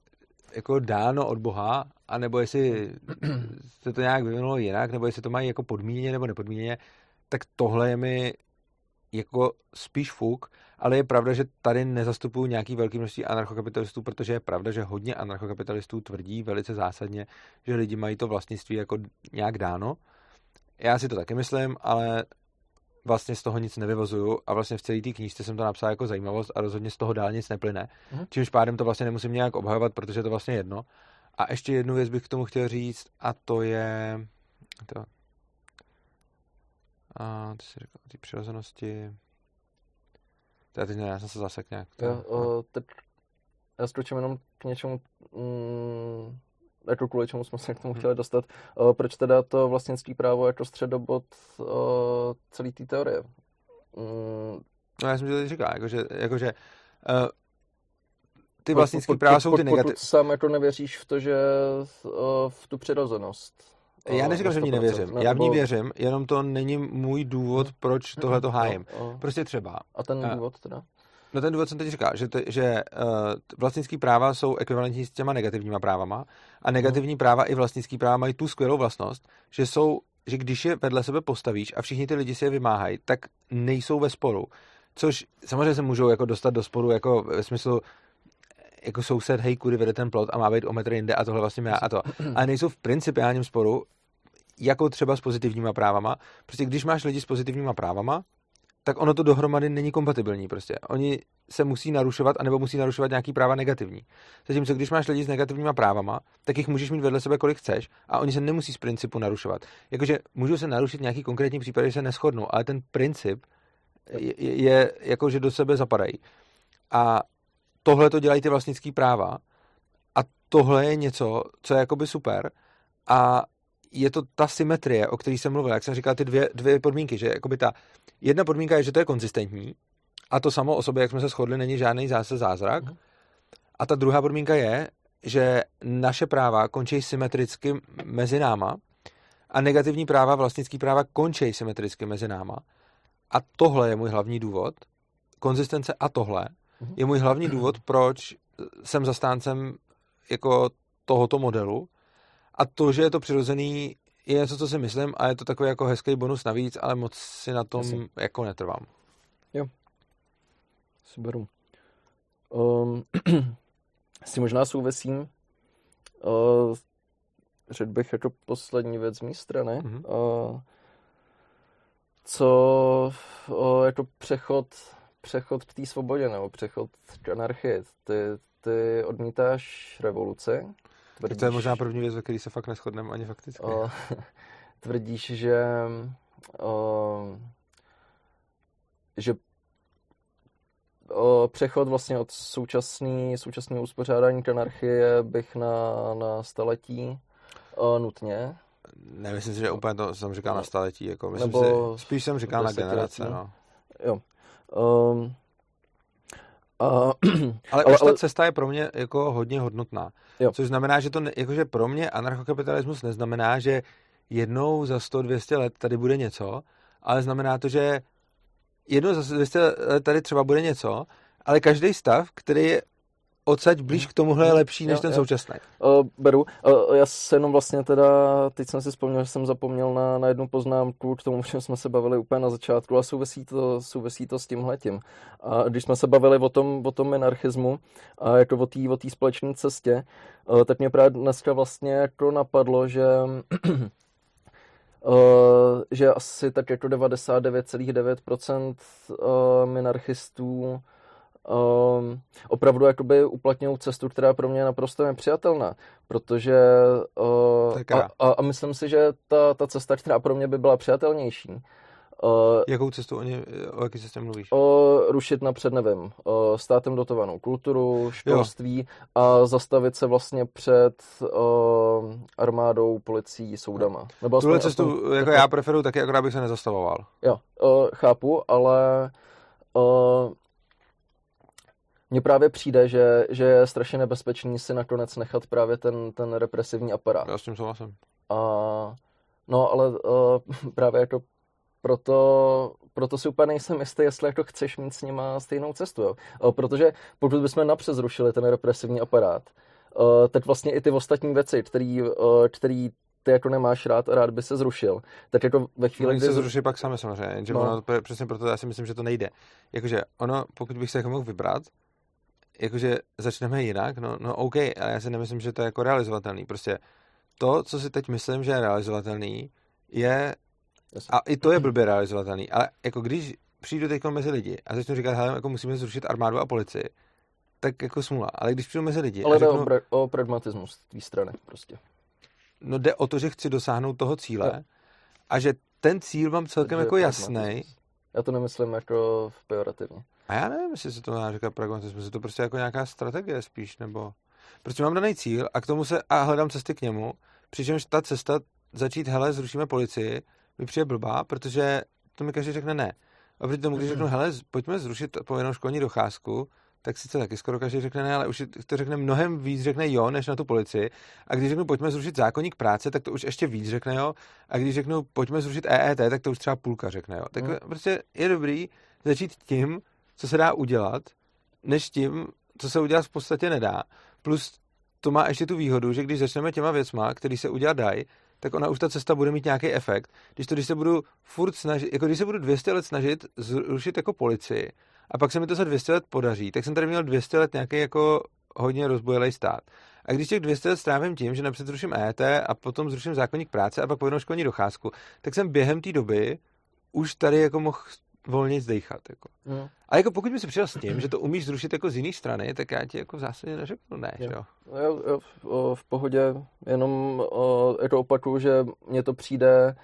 jako dáno od Boha, anebo jestli se to nějak vyvinulo jinak, nebo jestli to mají jako podmíněně nebo nepodmíněně, tak tohle je mi jako spíš fuk, ale je pravda, že tady nezastupuju nějaký velký množství anarchokapitalistů, protože je pravda, že hodně anarchokapitalistů tvrdí velice zásadně, že lidi mají to vlastnictví jako nějak dáno. Já si to taky myslím, ale vlastně z toho nic nevyvozuju a vlastně v celé té knížce jsem to napsal jako zajímavost a rozhodně z toho dál nic neplyne. Mhm. Čímž pádem to vlastně nemusím nějak obhajovat, protože je to vlastně jedno. A ještě jednu věc bych k tomu chtěl říct a to je to, a to si řekl o té přirozenosti. Já teď ne, já jsem se zasek nějak. To, Já, o, teď, já skočím jenom k něčemu, mm, jako kvůli čemu jsme se k tomu Mhm. chtěli dostat. O, proč teda to vlastnický právo jako středobod o, celý té teorie? Mm, no já jsem to říkal, jakože, jakože uh, ty vlastnické práva jsou ty negativní. Pokud sám jako nevěříš v to, že v tu přirozenost. Já o, neříkám, že v ní 100%, nevěřím. ne- Já v ní nebo- věřím, jenom to není můj důvod, proč tohle to hájím. Jo, o. Prostě třeba. A ten A- důvod teda? No ten důvod jsem teď říkal, že, to, že uh, vlastnický práva jsou ekvivalentní s těma negativníma právama a negativní práva i vlastnický práva mají tu skvělou vlastnost, že jsou, že když je vedle sebe postavíš a všichni ty lidi si je vymáhají, tak nejsou ve sporu. Což samozřejmě se můžou jako dostat do sporu jako ve smyslu jako soused, hej, kudy vede ten plot a má být o metr jinde a tohle vlastně má a to. Ale nejsou v principiálním sporu, jako třeba s pozitivníma právama. Prostě když máš lidi s pozitivníma právama, tak ono to dohromady není kompatibilní prostě. Oni se musí narušovat, anebo musí narušovat nějaký práva negativní. Zatímco když máš lidi s negativníma právama, tak jich můžeš mít vedle sebe kolik chceš a oni se nemusí z principu narušovat. Jakože můžou se narušit nějaký konkrétní případy, že se neschodnou, ale ten princip je, je, jako, že do sebe zapadají. A tohle to dělají ty vlastnický práva a tohle je něco, co je jakoby super a je to ta symetrie, o který jsem mluvil, jak jsem říkal, ty dvě, dvě podmínky, že jakoby ta jedna podmínka je, že to je konzistentní a to samo o sobě, jak jsme se shodli, není žádný zase zázrak. Mhm. A ta druhá podmínka je, že naše práva končí symetricky mezi náma a negativní práva, vlastnický práva končí symetricky mezi náma. A tohle je můj hlavní důvod, konzistence a tohle mhm. je můj hlavní důvod, proč jsem zastáncem jako tohoto modelu. A to, že je to přirozený, je něco, co si myslím a je to takový jako hezký bonus navíc, ale moc si na tom Jasně. jako netrvám. Jo. Super. Um, si možná souvisím. Uh, řekl bych jako poslední věc z mé strany. Mm-hmm. Uh, co uh, jako přechod, přechod k té svobodě nebo přechod k anarchii. Ty, ty odmítáš revoluci. Tvrdíš, to je možná první věc, ve které se fakt neschodneme ani fakticky. Uh, tvrdíš, že uh, že přechod vlastně od současný, současného uspořádání k anarchie bych na, na staletí nutně. Nemyslím si, že úplně to jsem říkal na staletí. Jako, myslím Nebo si, spíš jsem říkal na generace. No. Jo. Um, a, ale, ale už ta cesta je pro mě jako hodně hodnotná. Jo. Což znamená, že to ne, jakože pro mě anarchokapitalismus neznamená, že jednou za 100-200 let tady bude něco, ale znamená to, že jednou za 200 let tady třeba bude něco, ale každý stav, který je odsaď blíž k tomuhle je lepší než jo, ten jo. současný. Uh, beru. Uh, já se jenom vlastně teda, teď jsem si vzpomněl, že jsem zapomněl na, na jednu poznámku k tomu, že jsme se bavili úplně na začátku a souvisí to, souvisí to s tímhletím. A když jsme se bavili o tom, o tom minarchismu a jako o té o společné cestě, uh, tak mě právě dneska vlastně jako napadlo, že Uh, že asi tak jako 99,9% uh, minarchistů um, opravdu jakoby uplatňují cestu, která pro mě je naprosto nepřijatelná, protože uh, a, a, a myslím si, že ta, ta cesta, která pro mě by byla přijatelnější, Uh, Jakou cestu oni, o jaké cestě mluvíš? Uh, rušit napřed, nevím, uh, státem dotovanou kulturu, školství jo. a zastavit se vlastně před uh, armádou, policií, soudama. Nebo Tuhle cestu, aspoň, jako já preferuji taky, akorát bych se nezastavoval. Jo, uh, chápu, ale uh, mně právě přijde, že, že je strašně nebezpečný si nakonec nechat právě ten, ten represivní aparát. Já s tím souhlasím. A, no, ale uh, právě jako proto, proto si úplně nejsem jistý, jestli jako chceš mít s nima stejnou cestu. Jo. Uh, protože pokud bychom napřed zrušili ten represivní aparát, uh, tak vlastně i ty ostatní věci, který, uh, který ty jako nemáš rád a rád by se zrušil, tak jako ve chvíli, no, kdy... se zruší pak sami samozřejmě, jenže no. ono, přesně proto já si myslím, že to nejde. Jakože ono, pokud bych se jako mohl vybrat, jakože začneme jinak, no, no OK, ale já si nemyslím, že to je jako realizovatelný. Prostě to, co si teď myslím, že je realizovatelný, je, a i to je blbě realizovatelný, ale jako když přijdu teď mezi lidi a začnu říkat, hele, jako musíme zrušit armádu a policii, tak jako smula. Ale když přijdu mezi lidi Ale jde řeknu, o, pra- o pragmatismus z tvý strany prostě. No jde o to, že chci dosáhnout toho cíle no. a že ten cíl mám celkem Takže jako jasný. Já to nemyslím jako pejorativně. A já nevím, jestli se to dá říkat pragmatismus, je to prostě jako nějaká strategie spíš, nebo... Prostě mám daný cíl a k tomu se a hledám cesty k němu, přičemž ta cesta začít, hele, zrušíme policii, mi přijde blbá, protože to mi každý řekne ne. A proti tomu, když řeknu, hele, pojďme zrušit povinnou školní docházku, tak sice taky skoro každý řekne ne, ale už to řekne mnohem víc, řekne jo, než na tu policii. A když řeknu, pojďme zrušit zákonník práce, tak to už ještě víc řekne jo. A když řeknu, pojďme zrušit EET, tak to už třeba půlka řekne jo. Tak mm. prostě je dobrý začít tím, co se dá udělat, než tím, co se udělat v podstatě nedá. Plus to má ještě tu výhodu, že když začneme těma věcma, které se udělat dají, tak ona už ta cesta bude mít nějaký efekt. Když to, když se budu furt snažit, jako když se budu 200 let snažit zrušit jako policii, a pak se mi to za 200 let podaří, tak jsem tady měl 200 let nějaký jako hodně rozbojelý stát. A když těch 200 let strávím tím, že napřed zruším ET a potom zruším zákonník práce a pak povinnou školní docházku, tak jsem během té doby už tady jako mohl volně zdejchat. Jako. Mm. A jako pokud by si přišel s tím, že to umíš zrušit jako z jiné strany, tak já ti jako v zásadě neřeknu ne, jo. jo. Jo, jo, v, v pohodě, jenom o, jako opakuju, že mně to přijde,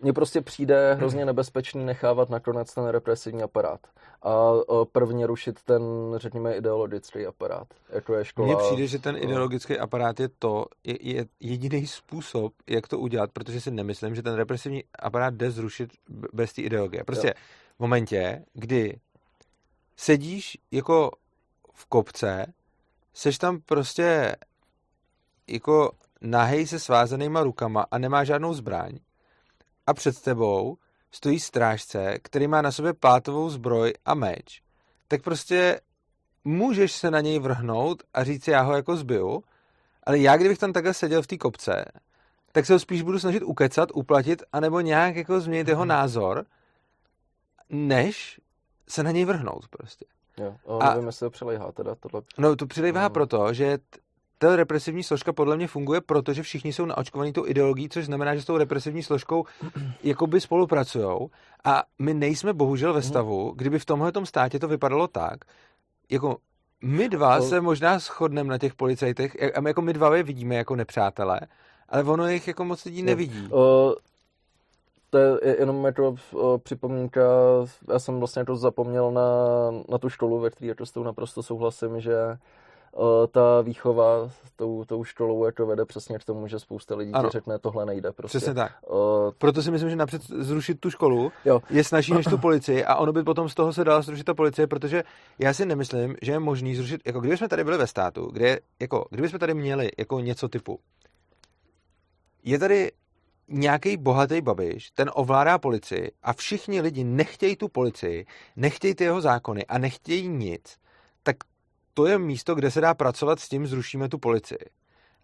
mně prostě přijde hrozně nebezpečný nechávat nakonec ten represivní aparát a prvně rušit ten, řekněme, ideologický aparát, jako je škola. Mně přijde, že ten ideologický aparát je to, je, je jediný způsob, jak to udělat, protože si nemyslím, že ten represivní aparát jde zrušit bez té ideologie. Prostě jo v momentě, kdy sedíš jako v kopce, seš tam prostě jako nahej se svázenýma rukama a nemá žádnou zbraň a před tebou stojí strážce, který má na sobě plátovou zbroj a meč, tak prostě můžeš se na něj vrhnout a říct, já ho jako zbiju, ale já kdybych tam takhle seděl v té kopce, tak se ho spíš budu snažit ukecat, uplatit, anebo nějak jako změnit jeho názor, než se na něj vrhnout prostě. Jo, a nevím, jestli to přilejhá teda tohle. No to přilejhá no. proto, že ta represivní složka podle mě funguje proto, že všichni jsou naočkovaní tou ideologií, což znamená, že s tou represivní složkou jakoby spolupracují. A my nejsme bohužel ve stavu, kdyby v tomhle státě to vypadalo tak, jako my dva se možná shodneme na těch policajtech, a my jako my dva je vidíme jako nepřátelé, ale ono jich jako moc lidí nevidí. O, to je jenom jako připomínka, já jsem vlastně to zapomněl na, na tu školu, ve které to s tou naprosto souhlasím, že ta výchova tou, tou školou jako vede přesně k tomu, že spousta lidí ano. ti řekne, tohle nejde. Prostě. Přesně tak. Uh, Proto si myslím, že napřed zrušit tu školu jo. je snažší než tu policii a ono by potom z toho se dalo zrušit ta policie, protože já si nemyslím, že je možný zrušit, jako kdyby jsme tady byli ve státu, kde, jako, kdyby jsme tady měli jako něco typu, je tady nějaký bohatý babiš, ten ovládá policii a všichni lidi nechtějí tu policii, nechtějí ty jeho zákony a nechtějí nic, to je místo, kde se dá pracovat s tím, zrušíme tu policii.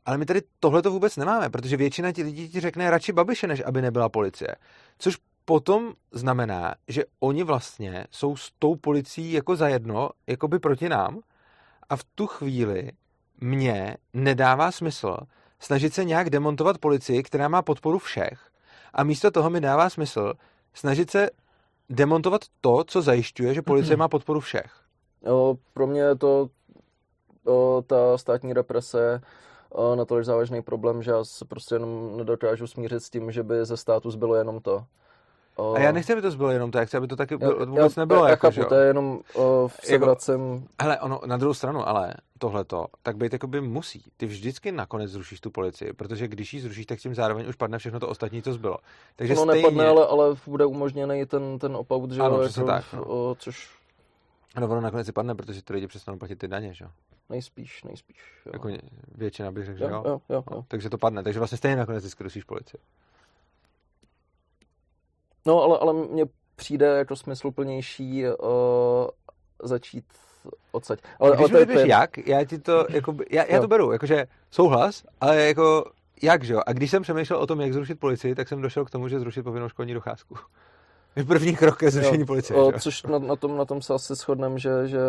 Ale my tady tohle to vůbec nemáme, protože většina těch lidí ti řekne radši Babiše, než aby nebyla policie. Což potom znamená, že oni vlastně jsou s tou policií jako zajedno, jako by proti nám a v tu chvíli mně nedává smysl snažit se nějak demontovat policii, která má podporu všech a místo toho mi dává smysl snažit se demontovat to, co zajišťuje, že policie má podporu všech. Jo, pro mě je to o, ta státní represe o, natolik závažný problém, že já se prostě jenom nedokážu smířit s tím, že by ze státu zbylo jenom to. O... A já nechci, aby to bylo jenom to, já chci, aby to taky bylo, vůbec já, nebylo. Já, jako, chápu, to je jenom o, se jako. Hele, ono, na druhou stranu, ale tohleto, tak být by musí. Ty vždycky nakonec zrušíš tu policii, protože když ji zrušíš, tak tím zároveň už padne všechno to ostatní, co zbylo. Takže no stejně... nepadne, ale, ale bude umožněný ten, ten opaut, že ano, jako, tak, no. o, což No ono nakonec si padne, protože ty lidi přestanou platit ty daně, že jo? Nejspíš, nejspíš. Jo. Jako většina bych řekl, že jo? jo, jo, jo. No, takže to padne, takže vlastně stejně nakonec zkusíš policii. No, ale, ale mně přijde jako smysluplnější uh, začít odsaď. Ale, Když ale to je, jak, já ti to, jako, já, já to beru, jakože souhlas, ale jako jak, že jo? A když jsem přemýšlel o tom, jak zrušit policii, tak jsem došel k tomu, že zrušit povinnou školní docházku. První krok ke zrušení policie. O, což na, na, tom, na tom se asi shodneme, že, že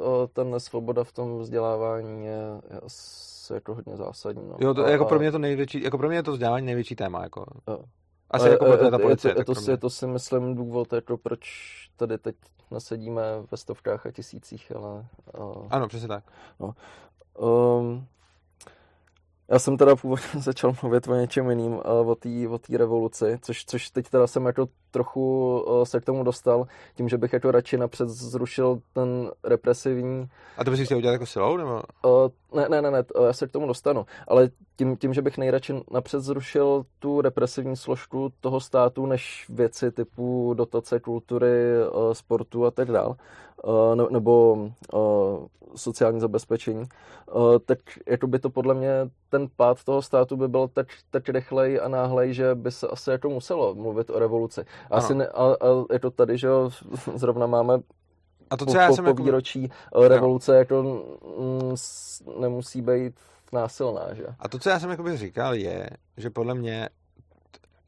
o, ten nesvoboda v tom vzdělávání je, je asi jako hodně zásadní. No. Jo, to, a, jako pro mě je to největší, jako pro mě je to vzdělávání největší téma. Jako. Jo. Asi a, jako je, ta policie. Je to, je, to, je to si myslím důvod, jako proč tady teď nasedíme ve stovkách a tisících, ale... Uh, ano, přesně tak. No. Um, já jsem teda původně začal mluvit o něčem jiným, o té o revoluci, což, což teď teda jsem jako trochu se k tomu dostal, tím, že bych jako radši napřed zrušil ten represivní... A to bys chtěl udělat jako silou, nebo? Ne, ne, ne, ne, já se k tomu dostanu, ale tím, tím, že bych nejradši napřed zrušil tu represivní složku toho státu, než věci typu dotace kultury, sportu a tak dále, nebo sociální zabezpečení, tak jako by to podle mě ten pád toho státu by byl tak, tak rychlej a náhlej, že by se asi jako muselo mluvit o revoluci. Asi ne, a, a je to tady, že jo, zrovna máme a to, co po, já po, jsem po jako... výročí revoluce, jo. jako mm, nemusí být násilná, že? A to, co já jsem jakoby říkal, je, že podle mě,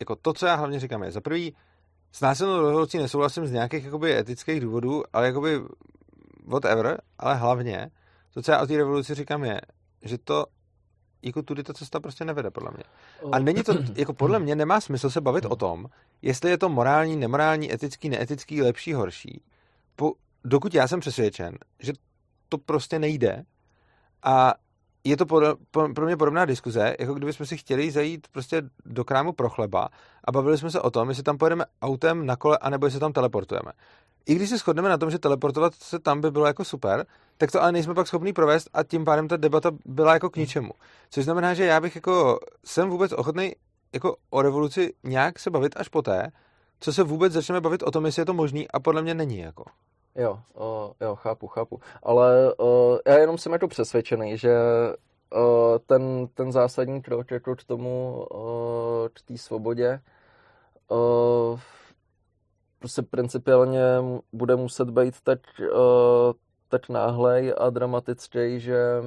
jako to, co já hlavně říkám, je za prvý, s násilnou revolucí nesouhlasím z nějakých jakoby etických důvodů, ale jakoby whatever, ale hlavně, to, co já o té revoluci říkám, je, že to jako tudy ta cesta prostě nevede, podle mě. A není to, jako podle mě nemá smysl se bavit o tom, jestli je to morální, nemorální, etický, neetický, lepší, horší. Po, dokud já jsem přesvědčen, že to prostě nejde a je to pod, po, pro mě podobná diskuze, jako kdybychom si chtěli zajít prostě do krámu pro chleba a bavili jsme se o tom, jestli tam pojedeme autem na kole, anebo jestli tam teleportujeme i když se shodneme na tom, že teleportovat se tam by bylo jako super, tak to ale nejsme pak schopni provést a tím pádem ta debata byla jako k ničemu. Což znamená, že já bych jako, jsem vůbec ochotný jako o revoluci nějak se bavit až poté, co se vůbec začneme bavit o tom, jestli je to možný a podle mě není jako. Jo, o, jo, chápu, chápu. Ale o, já jenom jsem jako přesvědčený, že ten, ten zásadní krok jako k tomu, k té svobodě, prostě principiálně bude muset být tak, tak náhlej a dramatický, že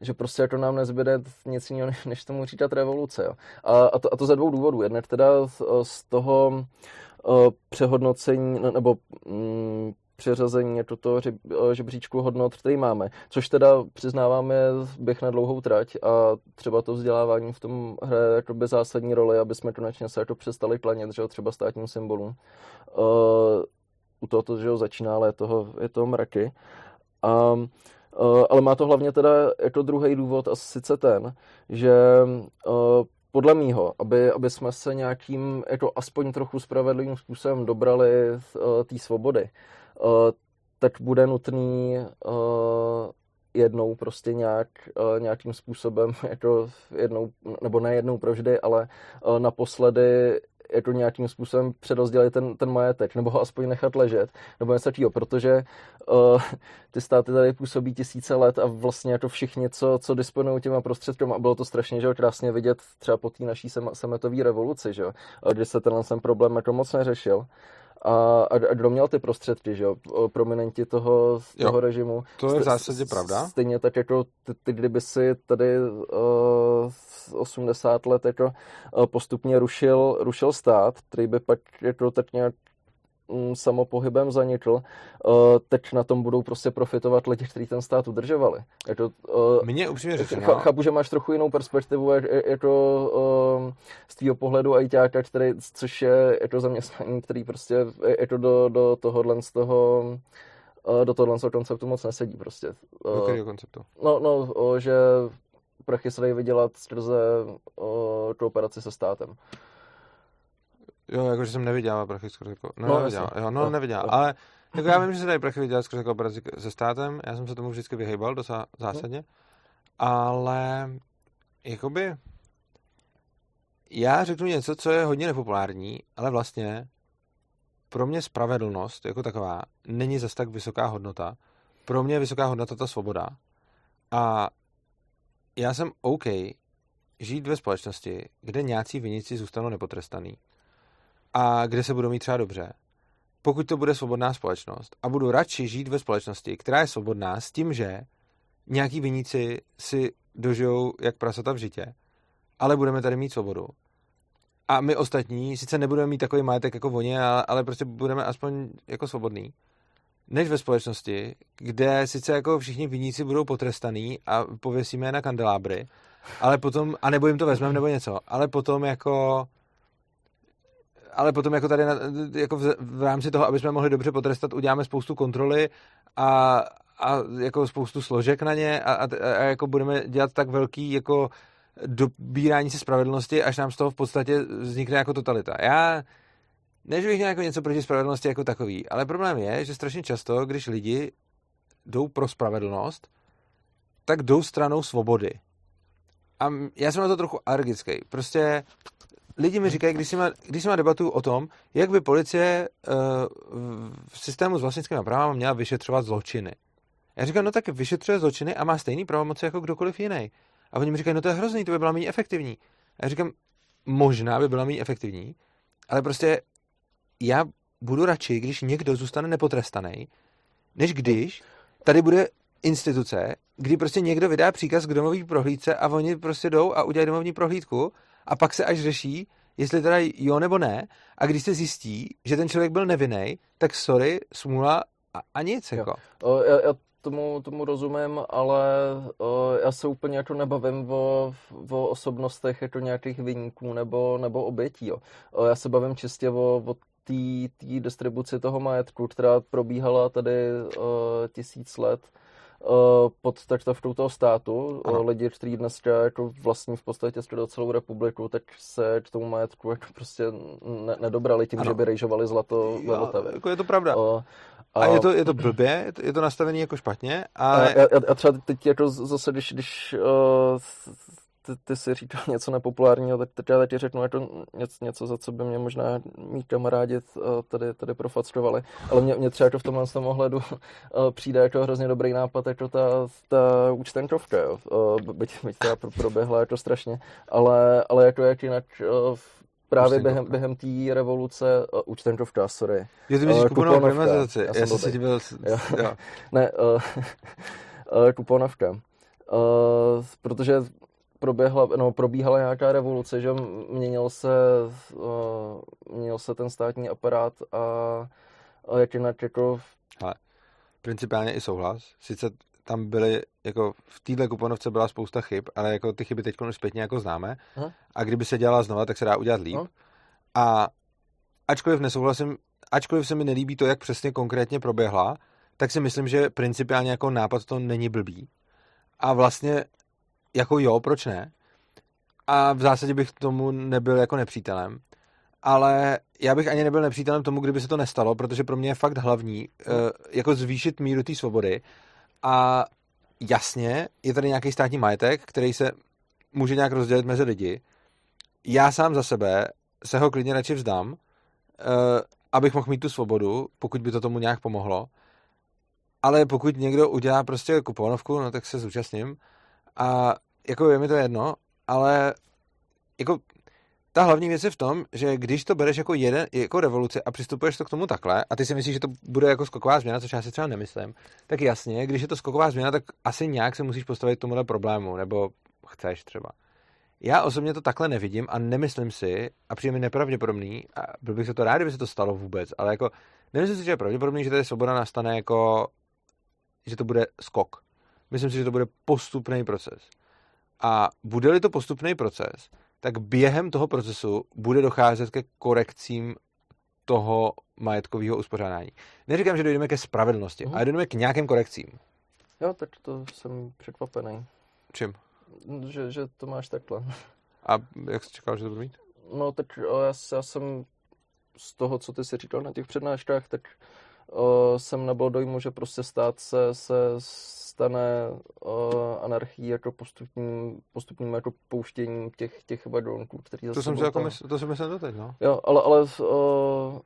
že prostě jako nám nezbyde nic jiného, než tomu říkat revoluce. Jo. A, a, to, a to ze dvou důvodů. Jednak teda z, toho uh, přehodnocení nebo um, přeřazení jako toho žebříčku hodnot, který máme. Což teda přiznáváme běh na dlouhou trať a třeba to vzdělávání v tom hraje jako by zásadní roli, aby jsme konečně se jako přestali klanět, že třeba státním symbolům. Uh, u toho, že jo, začíná, ale je toho, je toho mraky. A uh, ale má to hlavně teda jako druhý důvod a sice ten, že uh, podle mýho, aby, aby jsme se nějakým jako aspoň trochu spravedlivým způsobem dobrali uh, té svobody, uh, tak bude nutný jednou prostě nějak, nějakým způsobem, jako jednou, nebo ne jednou provždy, ale naposledy jako nějakým způsobem přerozdělit ten, ten majetek, nebo ho aspoň nechat ležet, nebo něco takového, protože uh, ty státy tady působí tisíce let a vlastně jako všichni, co, co disponují těma prostředky, a bylo to strašně že krásně vidět třeba po té naší sametové revoluci, že kdy se tenhle ten problém jako moc neřešil. A, a, a kdo měl ty prostředky, že jo, prominenti toho, toho jo, režimu. To je v zásadě pravda. Stejně tak jako ty, ty kdyby si tady uh, 80 let jako uh, postupně rušil, rušil stát, který by pak jako tak nějak samopohybem zanikl, uh, teď na tom budou prostě profitovat lidi, kteří ten stát udržovali. Uh, Mně upřímně řečeno. Chápu, že máš trochu jinou perspektivu jako z tvýho pohledu ajťáka, který, což je, to zaměstnání, který prostě je to do, do tohohle z toho do tohohle konceptu moc nesedí prostě. Do kterého konceptu? No, no, že prachy se dají vydělat skrze kooperaci se státem. Jo, jakože jsem nevydělal prachy skoro jako, no, no jo, no, no nevydělal, no. ale jako já vím, že se dají prachy vydělat skoro kooperaci se státem, já jsem se tomu vždycky vyhýbal dosa zásadně, ale jakoby já řeknu něco, co je hodně nepopulární, ale vlastně pro mě spravedlnost jako taková není zas tak vysoká hodnota. Pro mě je vysoká hodnota ta svoboda. A já jsem OK žít ve společnosti, kde nějací vinici zůstanou nepotrestaný a kde se budou mít třeba dobře. Pokud to bude svobodná společnost a budu radši žít ve společnosti, která je svobodná s tím, že nějaký viníci si dožijou jak prasata v žitě, ale budeme tady mít svobodu. A my ostatní sice nebudeme mít takový majetek jako oni, ale, ale prostě budeme aspoň jako svobodní. Než ve společnosti, kde sice jako všichni viníci budou potrestaný a pověsíme je na kandelábry, ale potom, a nebo jim to vezmeme nebo něco, ale potom jako ale potom jako tady na, jako v, v rámci toho, aby jsme mohli dobře potrestat, uděláme spoustu kontroly a, a jako spoustu složek na ně a, a, a jako budeme dělat tak velký jako dobírání se spravedlnosti, až nám z toho v podstatě vznikne jako totalita. Já než bych měl jako něco proti spravedlnosti jako takový, ale problém je, že strašně často, když lidi jdou pro spravedlnost, tak jdou stranou svobody. A já jsem na to trochu alergický. Prostě lidi mi říkají, když si má, když si má debatu o tom, jak by policie uh, v systému s vlastnickými právami měla vyšetřovat zločiny. Já říkám, no tak vyšetřuje zločiny a má stejný pravomoci jako kdokoliv jiný. A oni mi říkají, no to je hrozný, to by byla méně efektivní. A já říkám, možná by byla méně efektivní, ale prostě já budu radši, když někdo zůstane nepotrestaný, než když tady bude instituce, kdy prostě někdo vydá příkaz k domovní prohlídce a oni prostě jdou a udělají domovní prohlídku a pak se až řeší, jestli teda jo nebo ne. A když se zjistí, že ten člověk byl nevinný, tak sorry, smůla a, a nic. Jako. O, já, já tomu, tomu rozumím, ale o, já se úplně jako nebavím o, o osobnostech jako nějakých vyníků nebo, nebo obětí. Jo. O, já se bavím čistě o, o té distribuci toho majetku, která probíhala tady o, tisíc let pod taktovkou toho státu. Ano. Lidi, kteří dneska jako vlastní v podstatě skoro celou republiku, tak se k tomu majetku jako prostě ne- nedobrali tím, ano. že by rejžovali zlato ve Vltavě. Jako je to pravda. Uh, a, a je to, je to blbě, je to, nastavený jako špatně. A, a, a, a třeba teď jako zase, když, když uh, ty, ty jsi říkal něco nepopulárního, tak teď já ti řeknu jako něco, něco, za co by mě možná mý kamarádi eh, tady, tady profacrovali. Ale mě, mě třeba jako v tomhle tom ohledu eh, přijde jako hrozně dobrý nápad, jako ta, ta účtenkovka, jo. Byť, byť teda proběhla jako strašně, ale, ale jako jak jinak právě během, během té revoluce, uh, účtenkovka, sorry. Myslíš kuponovou privatizaci, já, já jsem se díval, jo. ne, uh, uh, kuponovka. Uh, protože proběhla, no, probíhala nějaká revoluce, že měnil se, uh, měnil se ten státní aparát a, a jak jinak jako... Hele, principiálně i souhlas. Sice tam byly, jako v téhle kuponovce byla spousta chyb, ale jako ty chyby teď už zpětně jako známe. Aha. A kdyby se dělala znova, tak se dá udělat líp. Aha. A ačkoliv nesouhlasím, ačkoliv se mi nelíbí to, jak přesně konkrétně proběhla, tak si myslím, že principiálně jako nápad to není blbý. A vlastně jako jo, proč ne? A v zásadě bych tomu nebyl jako nepřítelem. Ale já bych ani nebyl nepřítelem tomu, kdyby se to nestalo, protože pro mě je fakt hlavní uh, jako zvýšit míru té svobody a jasně, je tady nějaký státní majetek, který se může nějak rozdělit mezi lidi. Já sám za sebe se ho klidně radši vzdám, uh, abych mohl mít tu svobodu, pokud by to tomu nějak pomohlo. Ale pokud někdo udělá prostě kuponovku, no tak se zúčastním. A jako je mi to jedno, ale jako ta hlavní věc je v tom, že když to bereš jako jeden, jako revoluci a přistupuješ to k tomu takhle, a ty si myslíš, že to bude jako skoková změna, což já si třeba nemyslím, tak jasně, když je to skoková změna, tak asi nějak se musíš postavit tomuhle problému, nebo chceš třeba. Já osobně to takhle nevidím a nemyslím si, a přijde mi nepravděpodobný, a byl bych se to rád, kdyby se to stalo vůbec, ale jako nemyslím si, že je pravděpodobný, že tady svoboda nastane jako, že to bude skok. Myslím si, že to bude postupný proces. A bude-li to postupný proces, tak během toho procesu bude docházet ke korekcím toho majetkového uspořádání. Neříkám, že dojdeme ke spravedlnosti, mm. ale dojdeme k nějakým korekcím. Jo, tak to jsem překvapený. Čím? Že, že to máš takhle. A jak jsi čekal, že to bude mít? No, tak já, já jsem z toho, co ty jsi říkal na těch přednáškách, tak uh, jsem nebyl dojmu, že prostě stát se, se stane uh, anarchií jako postupním, postupním jako pouštěním těch, těch vadonků, který to jsem, jako mysl, to jsem myslel doteď, no. Jo, ale, ale uh,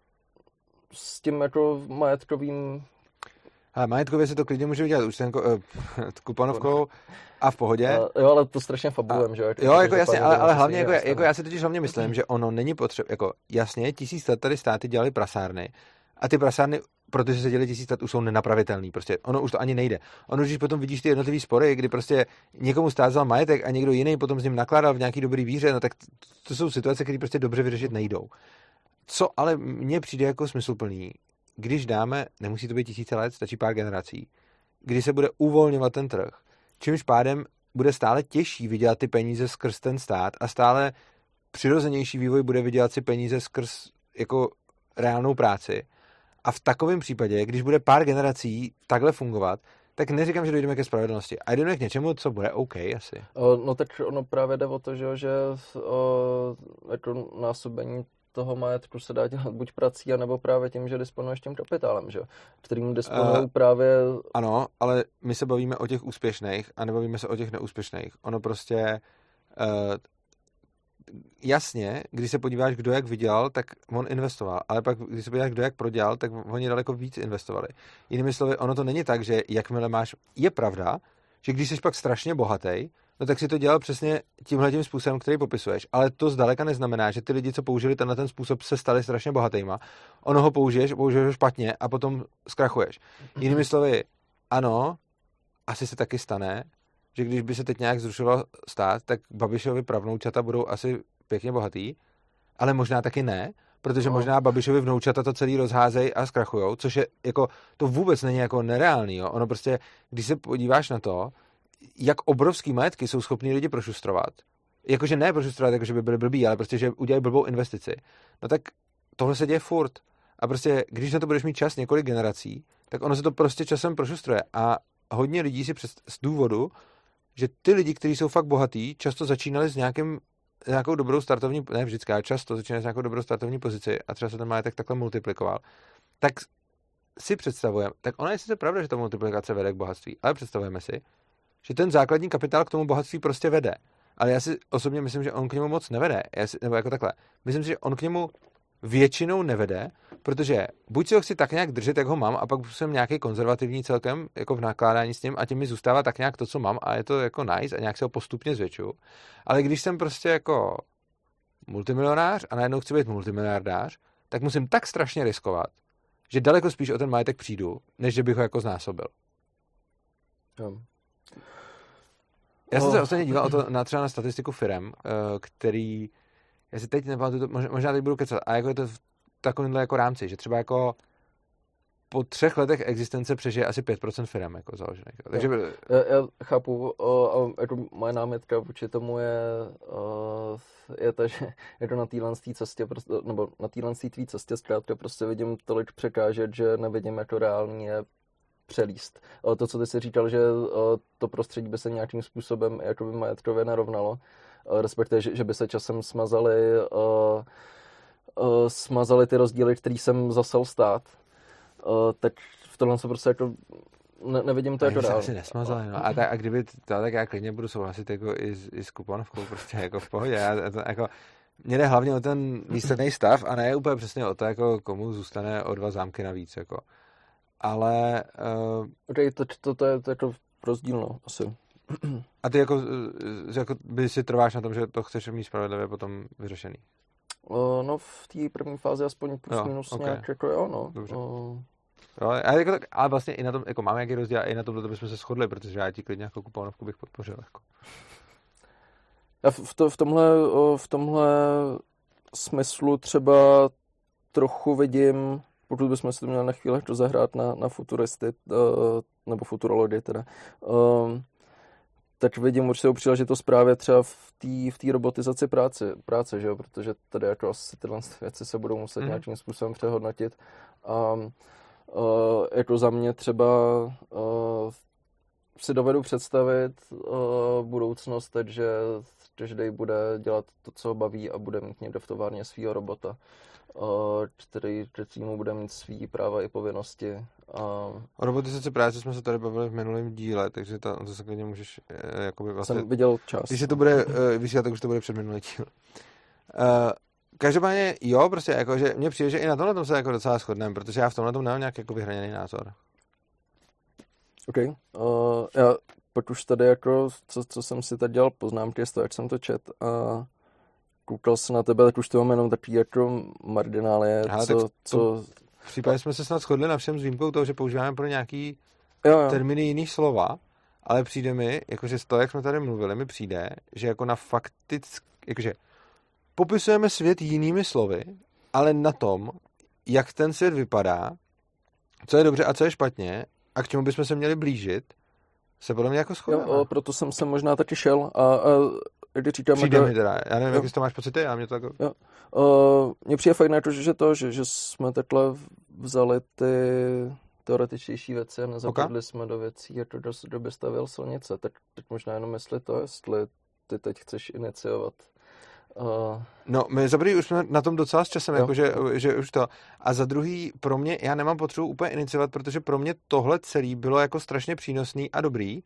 s tím jako majetkovým ale majetkově se to klidně může udělat už ten uh, kuponovkou a v pohodě. Uh, jo, ale to strašně fabulujeme, že jo? Jo, jako jasně, ale, ale hlavně, jako, jako já si totiž hlavně myslím, že ono není potřeba, jako jasně, tisíc let tady státy dělali prasárny a ty prasárny protože se dělí tisíc let, už jsou nenapravitelný. Prostě ono už to ani nejde. Ono, když potom vidíš ty jednotlivé spory, kdy prostě někomu stát vzal majetek a někdo jiný potom s ním nakládal v nějaký dobrý víře, no tak to jsou situace, které prostě dobře vyřešit nejdou. Co ale mně přijde jako smysluplný, když dáme, nemusí to být tisíce let, stačí pár generací, kdy se bude uvolňovat ten trh, čímž pádem bude stále těžší vydělat ty peníze skrz ten stát a stále přirozenější vývoj bude vydělat si peníze skrz jako reálnou práci a v takovém případě, když bude pár generací takhle fungovat, tak neříkám, že dojdeme ke spravedlnosti. A jdeme k něčemu, co bude OK asi. No tak ono právě jde o to, že, že o, jako násobení toho majetku se dá dělat buď prací, anebo právě tím, že disponuješ tím kapitálem, že? kterým disponují uh, právě... Ano, ale my se bavíme o těch úspěšných a nebavíme se o těch neúspěšných. Ono prostě uh, jasně, když se podíváš, kdo jak vydělal, tak on investoval, ale pak, když se podíváš, kdo jak prodělal, tak oni daleko víc investovali. Jinými slovy, ono to není tak, že jakmile máš, je pravda, že když jsi pak strašně bohatý, no tak si to dělal přesně tímhle tím způsobem, který popisuješ. Ale to zdaleka neznamená, že ty lidi, co použili tenhle ten způsob, se stali strašně bohatýma. Ono ho použiješ, použiješ ho špatně a potom zkrachuješ. Jinými slovy, ano, asi se taky stane, že když by se teď nějak zrušilo stát, tak Babišovi pravnoučata budou asi pěkně bohatý, ale možná taky ne, protože no. možná Babišovi vnoučata to celý rozházejí a zkrachujou, což je jako, to vůbec není jako nereálný, jo. Ono prostě, když se podíváš na to, jak obrovský majetky jsou schopní lidi prošustrovat, jakože ne prošustrovat, jakože by byli blbí, ale prostě, že udělají blbou investici, no tak tohle se děje furt. A prostě, když na to budeš mít čas několik generací, tak ono se to prostě časem prošustruje. A hodně lidí si přes, z důvodu, že ty lidi, kteří jsou fakt bohatí, často začínali s nějakým nějakou dobrou startovní, ne vždycky, ale často začínají s nějakou dobrou startovní pozici a třeba se ten majetek takhle multiplikoval, tak si představujeme, tak ona je sice pravda, že ta multiplikace vede k bohatství, ale představujeme si, že ten základní kapitál k tomu bohatství prostě vede. ale já si osobně myslím, že on k němu moc nevede. Já si, nebo jako takhle. Myslím si, že on k němu většinou nevede, protože buď si ho chci tak nějak držet, jak ho mám, a pak jsem nějaký konzervativní celkem jako v nakládání s ním a tím mi zůstává tak nějak to, co mám a je to jako nice a nějak se ho postupně zvětšuju. Ale když jsem prostě jako multimilionář a najednou chci být multimiliardář, tak musím tak strašně riskovat, že daleko spíš o ten majetek přijdu, než že bych ho jako znásobil. Jo. Já jsem Oh. se ostatně díval o to na třeba na statistiku firem, eh, který, já si teď nepamatuju, to, možná- teď budu kecat, a jako je to v takovémhle jako rámci, že třeba jako po třech letech existence přežije asi 5% firm jako založených. Takže Já, já chápu, o, a jako moje námitka vůči tomu je, o, je ta, že je to na téhle cestě, prostě, nebo na téhle tvý cestě zkrátka prostě vidím tolik překážet, že nevidím jako reálně je přelíst. O, to, co ty jsi říkal, že o, to prostředí by se nějakým způsobem jakoby majetkově narovnalo, respektive, že, že by se časem smazaly o, o, smazaly ty rozdíly, který jsem zasel stát, o, tak v tomhle se prostě jako ne, nevidím to jako Ani se dál. asi nesmazali, no. A, tak, a kdyby to, tak já klidně budu souhlasit jako i, s- i s kuponovkou, prostě jako v pohodě. Já, to, jako, mě jde hlavně o ten výsledný stav a ne úplně přesně o to, jako komu zůstane o dva zámky navíc, jako. Ale uh, Okay, to, to, to, je, to je jako rozdíl, no, asi. A ty jako, eh, jako by si trváš na tom, že to chceš mít spravedlivě potom vyřešený. Uh, no, v té první fázi aspoň plus Jo, minus ok. nějak, jako jo, no. Dobře. Uh, Jo, ale, jako tak, ale vlastně i na tom, jako máme nějaký rozdíl a i na tomto bychom se shodli, protože já ti klidně jako kuponovku bych podpořil. Jako. já v, to, v, tomhle, v tomhle smyslu třeba trochu vidím, pokud bychom si to měli na chvíli to zahrát na, na futuristy, nebo futurology teda, um, tak vidím určitou příležitost právě třeba v té v robotizaci práce, práce, že jo? protože tady jako asi tyhle věci se budou muset mm. nějakým způsobem přehodnotit. A uh, jako za mě třeba uh, si dovedu představit uh, budoucnost teď, že každý bude dělat to, co ho baví a bude mít někde v továrně svého robota, uh, který, který mu bude mít svý práva i povinnosti. O robotizaci práce jsme se tady bavili v minulém díle, takže to, to se klidně můžeš eh, jakoby vlastně... jsem viděl čas. Když se to bude uh, vysílat, tak už to bude před minulý díl. Uh, každopádně jo, prostě jako, že mně přijde, že i na tomhle tom se jako docela shodneme, protože já v tomhle tom nemám nějak jako vyhraněný názor. OK. Uh, já pak už tady jako, co, co jsem si tady dělal poznámky z toho, jak jsem to čet a koukal se na tebe, tak už to mám jenom takový jako marginálie, co, tak co, V případě jsme se snad shodli na všem s výjimkou toho, že používáme pro nějaký jo, jo. termíny jiných slova, ale přijde mi, jakože z toho, jak jsme tady mluvili, mi přijde, že jako na faktick, jakože popisujeme svět jinými slovy, ale na tom, jak ten svět vypadá, co je dobře a co je špatně a k čemu bychom se měli blížit, se podle mě jako jo, shodneme. o, proto jsem se možná taky šel a, a když říkáme, Přijde že- mi teda, já nevím, Jo. jaký to máš pocity, a mě to jako... Uh, mně přijde fakt na to, že, že to, že, že jsme takhle vzali ty teoretičtější věci a nezapadli jsme do věcí, jako do doby stavěl silnice. Tak teď možná jenom jestli to, jestli ty teď chceš iniciovat. Uh, No, my za prvý už jsme na tom docela s časem, Jo. jako že, že už to. A za druhý, pro mě, já nemám potřebu úplně iniciovat, protože pro mě tohle celý bylo jako strašně přínosný a dobrý.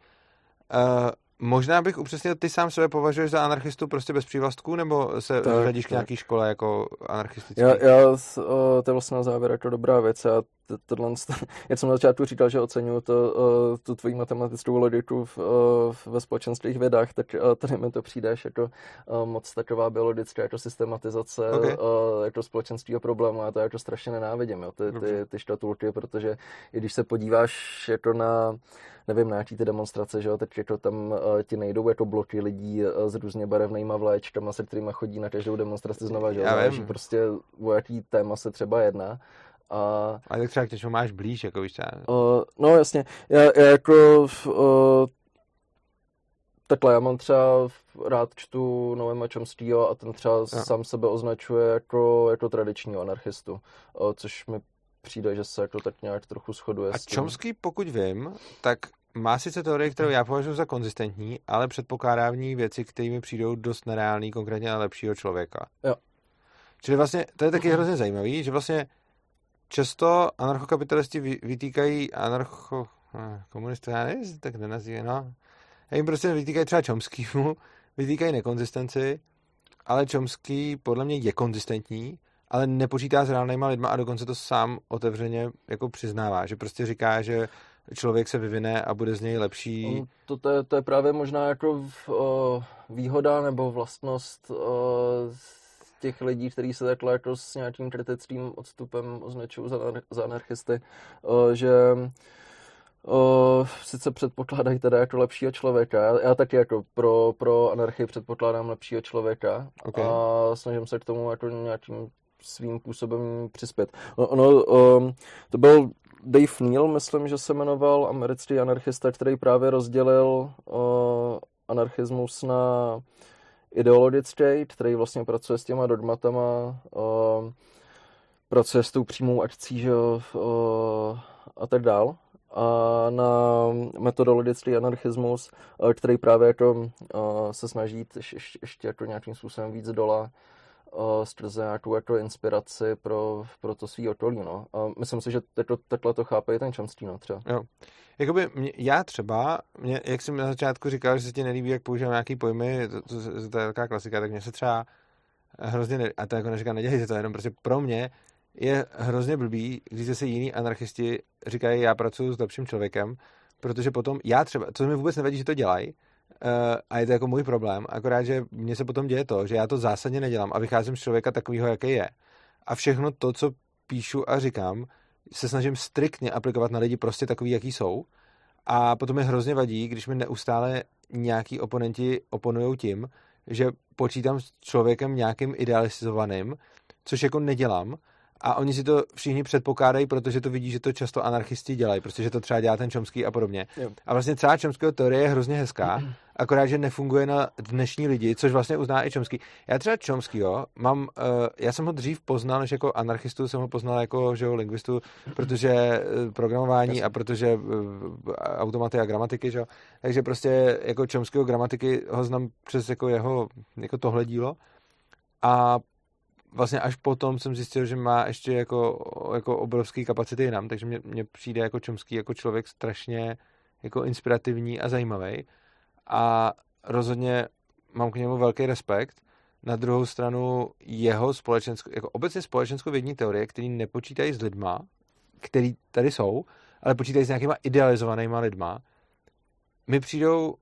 Uh, možná bych upřesnil, ty sám sebe považuješ za anarchistu prostě bez přívlastků, nebo se Tak, řadíš k nějaký škole jako anarchistický? já, já, to je vlastně na závěr jako dobrá věc. Já t- tohle, jak jsem na začátku říkal, že oceňuju to, o, tu tvoji matematickou logiku v, o, ve společenských vědách, tak o, tady mi to přijdeš jako moc taková biologická jako systematizace Ok. o, jako společenského problému. Já to jako strašně nenávidím, jo, ty, ty, ty štatulky, protože i když se podíváš jako na nevím, na jaký ty demonstrace, že jo, teď jako tam uh, ti nejdou jako bloky lidí uh, s různě barevnýma vlaječkama, se kterými chodí na každou demonstraci znova, že jo, prostě o jaký téma se třeba jedná. A Ale tak třeba k něčemu máš blíž, jako víš třeba. Uh, no jasně, já, já jako uh, takhle, já mám třeba rád čtu Noema Chomskyho a ten třeba Jo. sám sebe označuje jako, jako tradičního anarchistu, uh, což mi přijde, že se jako tak nějak trochu shoduje A s tím. Chomsky, pokud vím, tak má sice teorii, kterou já považuji za konzistentní, ale předpokládá v ní věci, které mi přijdou dost nereální, konkrétně na lepšího člověka. Jo. Čili vlastně, to je taky hrozně zajímavý, že vlastně často anarchokapitalisti vy- vytýkají anarcho... eh, komunisty, já nevím, tak nenazývají, no. Já jim prostě vytýkají třeba Chomskymu, vytýkají nekonzistenci, ale Chomsky podle mě je konzistentní, ale nepočítá s reálnýma lidma a dokonce to sám otevřeně jako přiznává, že prostě říká, že člověk se vyvine a bude z něj lepší. To, to, je, to je právě možná jako v, o, výhoda nebo vlastnost o, těch lidí, kteří se takhle jako s nějakým kritickým odstupem označují za, za anarchisty, o, že o, sice předpokládají teda jako lepšího člověka. Já, já taky jako pro, pro anarchii předpokládám lepšího člověka okay. a snažím se k tomu jako nějakým svým působem přispět. No, ono, um, to byl Dave Neal, myslím, že se jmenoval, americký anarchista, který právě rozdělil uh, anarchismus na ideologický, který vlastně pracuje s těma dogmatama, uh, pracuje s tou přímou akcí, že uh, a tak dál. A na metodologický anarchismus, uh, který právě jako, uh, se snaží ještě, ještě jako nějakým způsobem víc dola skrze nějakou jako inspiraci pro, pro to svý okolí, no. A myslím si, že jako, takhle to chápe i ten Chomsky, no, třeba. Jo. Jakoby mě, já třeba, mě, jak jsem na začátku říkal, že se ti nelíbí, jak používám nějaký pojmy, to, to, to, to je taková klasika, tak mě se třeba hrozně, ne, a to jako neříkám, nedělejte to, jenom prostě pro mě je hrozně blbý, když se jiní anarchisti říkají, já pracuji s lepším člověkem, protože potom já třeba, co mi vůbec nevadí, že to dělají, a je to jako můj problém, akorát, že mně se potom děje to, že já to zásadně nedělám a vycházím z člověka takového, jaký je. A všechno to, co píšu a říkám, se snažím striktně aplikovat na lidi prostě takový, jaký jsou. A potom mi hrozně vadí, když mi neustále nějaký oponenti oponují tím, že počítám s člověkem nějakým idealizovaným, což jako nedělám, a oni si to všichni předpokládají, protože to vidí, že to často anarchisti dělají, protože to třeba dělá ten Čomský a podobně. Jo. A vlastně celá Čomského teorie je hrozně hezká, akorát, že nefunguje na dnešní lidi, což vlastně uzná i Čomský. Já třeba Čomskýho mám, uh, já jsem ho dřív poznal, než jako anarchistu jsem ho poznal jako že jo, lingvistu, protože uh, programování a protože uh, automaty a gramatiky, že jo. Takže prostě jako Čomského gramatiky ho znám přes jako jeho jako tohle dílo. A vlastně až potom jsem zjistil, že má ještě jako, jako obrovský kapacity jinam, takže mě, mě přijde jako Čomský jako člověk strašně jako inspirativní a zajímavý a rozhodně mám k němu velký respekt. Na druhou stranu jeho společenskou, jako obecně společenskou vědní teorie, který nepočítají s lidma, který tady jsou, ale počítají s nějakýma idealizovanýma lidma, mi přijdou,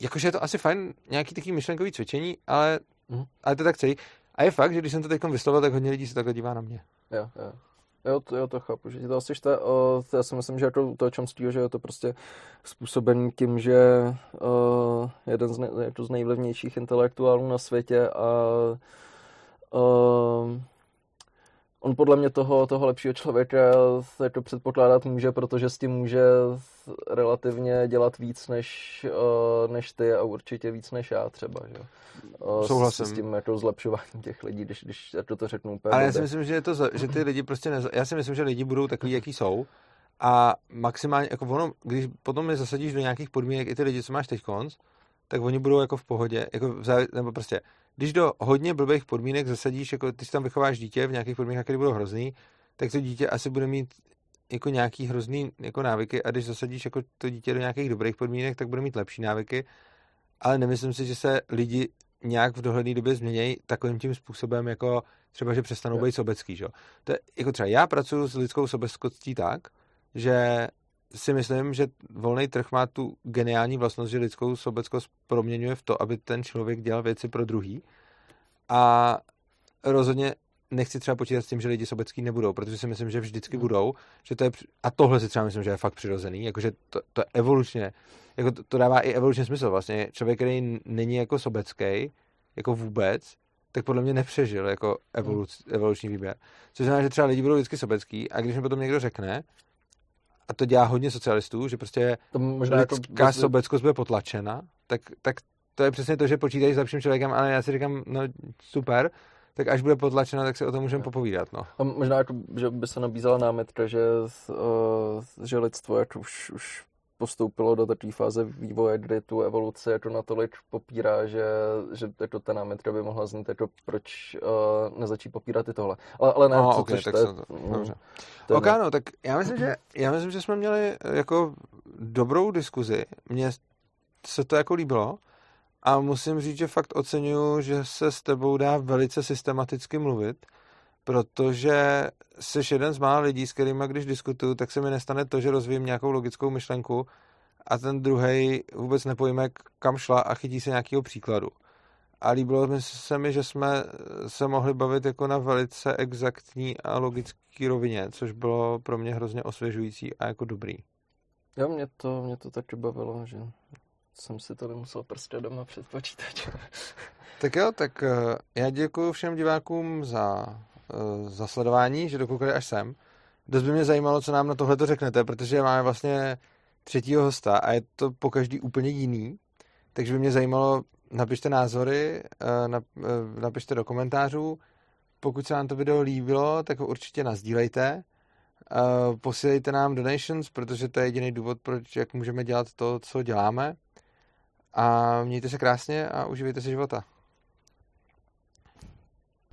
jakože je to asi fajn, nějaký takový myšlenkový cvičení, ale, mm. ale to tak celý. A je fakt, že když jsem to teď vyslovil, tak hodně lidí se takhle dívá na mě. Jo, jo. Jo, to, jo, to chápu, že to asi šte. Uh, já si myslím, že jako to Chomskyho, že je to prostě způsoben tím, že uh, jeden z, ne, jako z nejvlivnějších intelektuálů na světě a uh, on podle mě toho, toho lepšího člověka jako předpokládat může, protože s tím může relativně dělat víc než, uh, než ty a určitě víc než já třeba. Že? Uh, Souhlasím. S, s tím jako zlepšováním těch lidí, když, když jako to řeknu úplně. Ale já si myslím, že, je to, že ty lidi prostě neza... já si myslím, že lidi budou takový, jaký jsou a maximálně, jako ono, když potom je zasadíš do nějakých podmínek i ty lidi, co máš teď konc, tak oni budou jako v pohodě, jako v závěr, nebo prostě, když do hodně blbých podmínek zasadíš, jako ty si tam vychováš dítě v nějakých podmínkách, které budou hrozný, tak to dítě asi bude mít jako nějaký hrozný jako návyky a když zasadíš jako to dítě do nějakých dobrých podmínek, tak bude mít lepší návyky, ale nemyslím si, že se lidi nějak v dohledné době změnějí takovým tím způsobem, jako třeba, že přestanou být sobecký. Že? To je, jako třeba já pracuji s lidskou sobeckostí tak, že si myslím, že volný trh má tu geniální vlastnost, že lidskou sobeckost proměňuje v to, aby ten člověk dělal věci pro druhý. A rozhodně nechci třeba počítat s tím, že lidi sobecký nebudou, protože si myslím, že vždycky hmm. budou. Že to je, a tohle si třeba myslím, že je fakt přirozený. Jakože to, to je evolučně, jako to, to, dává i evolučně smysl. Vlastně člověk, který není jako sobecký, jako vůbec, tak podle mě nepřežil jako evoluc, hmm. evoluční výběr. Což znamená, že třeba lidi budou vždycky sobecký a když mi potom někdo řekne, a to dělá hodně socialistů, že prostě to možná lidská jako... sobeckost bude potlačena, tak, tak to je přesně to, že počítají s lepším člověkem, ale já si říkám, no super, tak až bude potlačena, tak si o tom můžeme popovídat. No. A možná, jako, že by se nabízela námitka, že, uh, že lidstvo jako už, už postoupilo do takové fáze vývoje, kdy tu evoluci jako natolik popírá, že, že jako ta námitka by mohla znít, jako proč uh, nezačít popírat i tohle. Ale, ale ne, no, okay, tak to, to, dobře. To ok, no, tak já myslím, že, já myslím, že jsme měli jako dobrou diskuzi. Mně se to jako líbilo A musím říct, že fakt oceňuju, že se s tebou dá velice systematicky mluvit, protože jsi jeden z mála lidí, s kterými když diskutuju, tak se mi nestane to, že rozvím nějakou logickou myšlenku a ten druhý vůbec nepojme, kam šla a chytí se nějakého příkladu. A líbilo se mi, že jsme se mohli bavit jako na velice exaktní a logický rovině, což bylo pro mě hrozně osvěžující a jako dobrý. Jo, mě to, mě to taky bavilo, že jsem si to nemusel prostě doma před počítačem. tak jo, tak eh, já děkuji všem divákům za, za sledování, že dokoukali až sem. Dost by mě zajímalo, co nám na tohle to řeknete, protože máme vlastně třetího hosta a je to po každý úplně jiný. Takže by mě zajímalo, napište názory, eh, napište do komentářů. Pokud se vám to video líbilo, tak ho určitě nazdílejte. Posílejte nám donations, protože to je jediný důvod, proč jak můžeme dělat to, co děláme. A mějte se krásně a uživejte si života.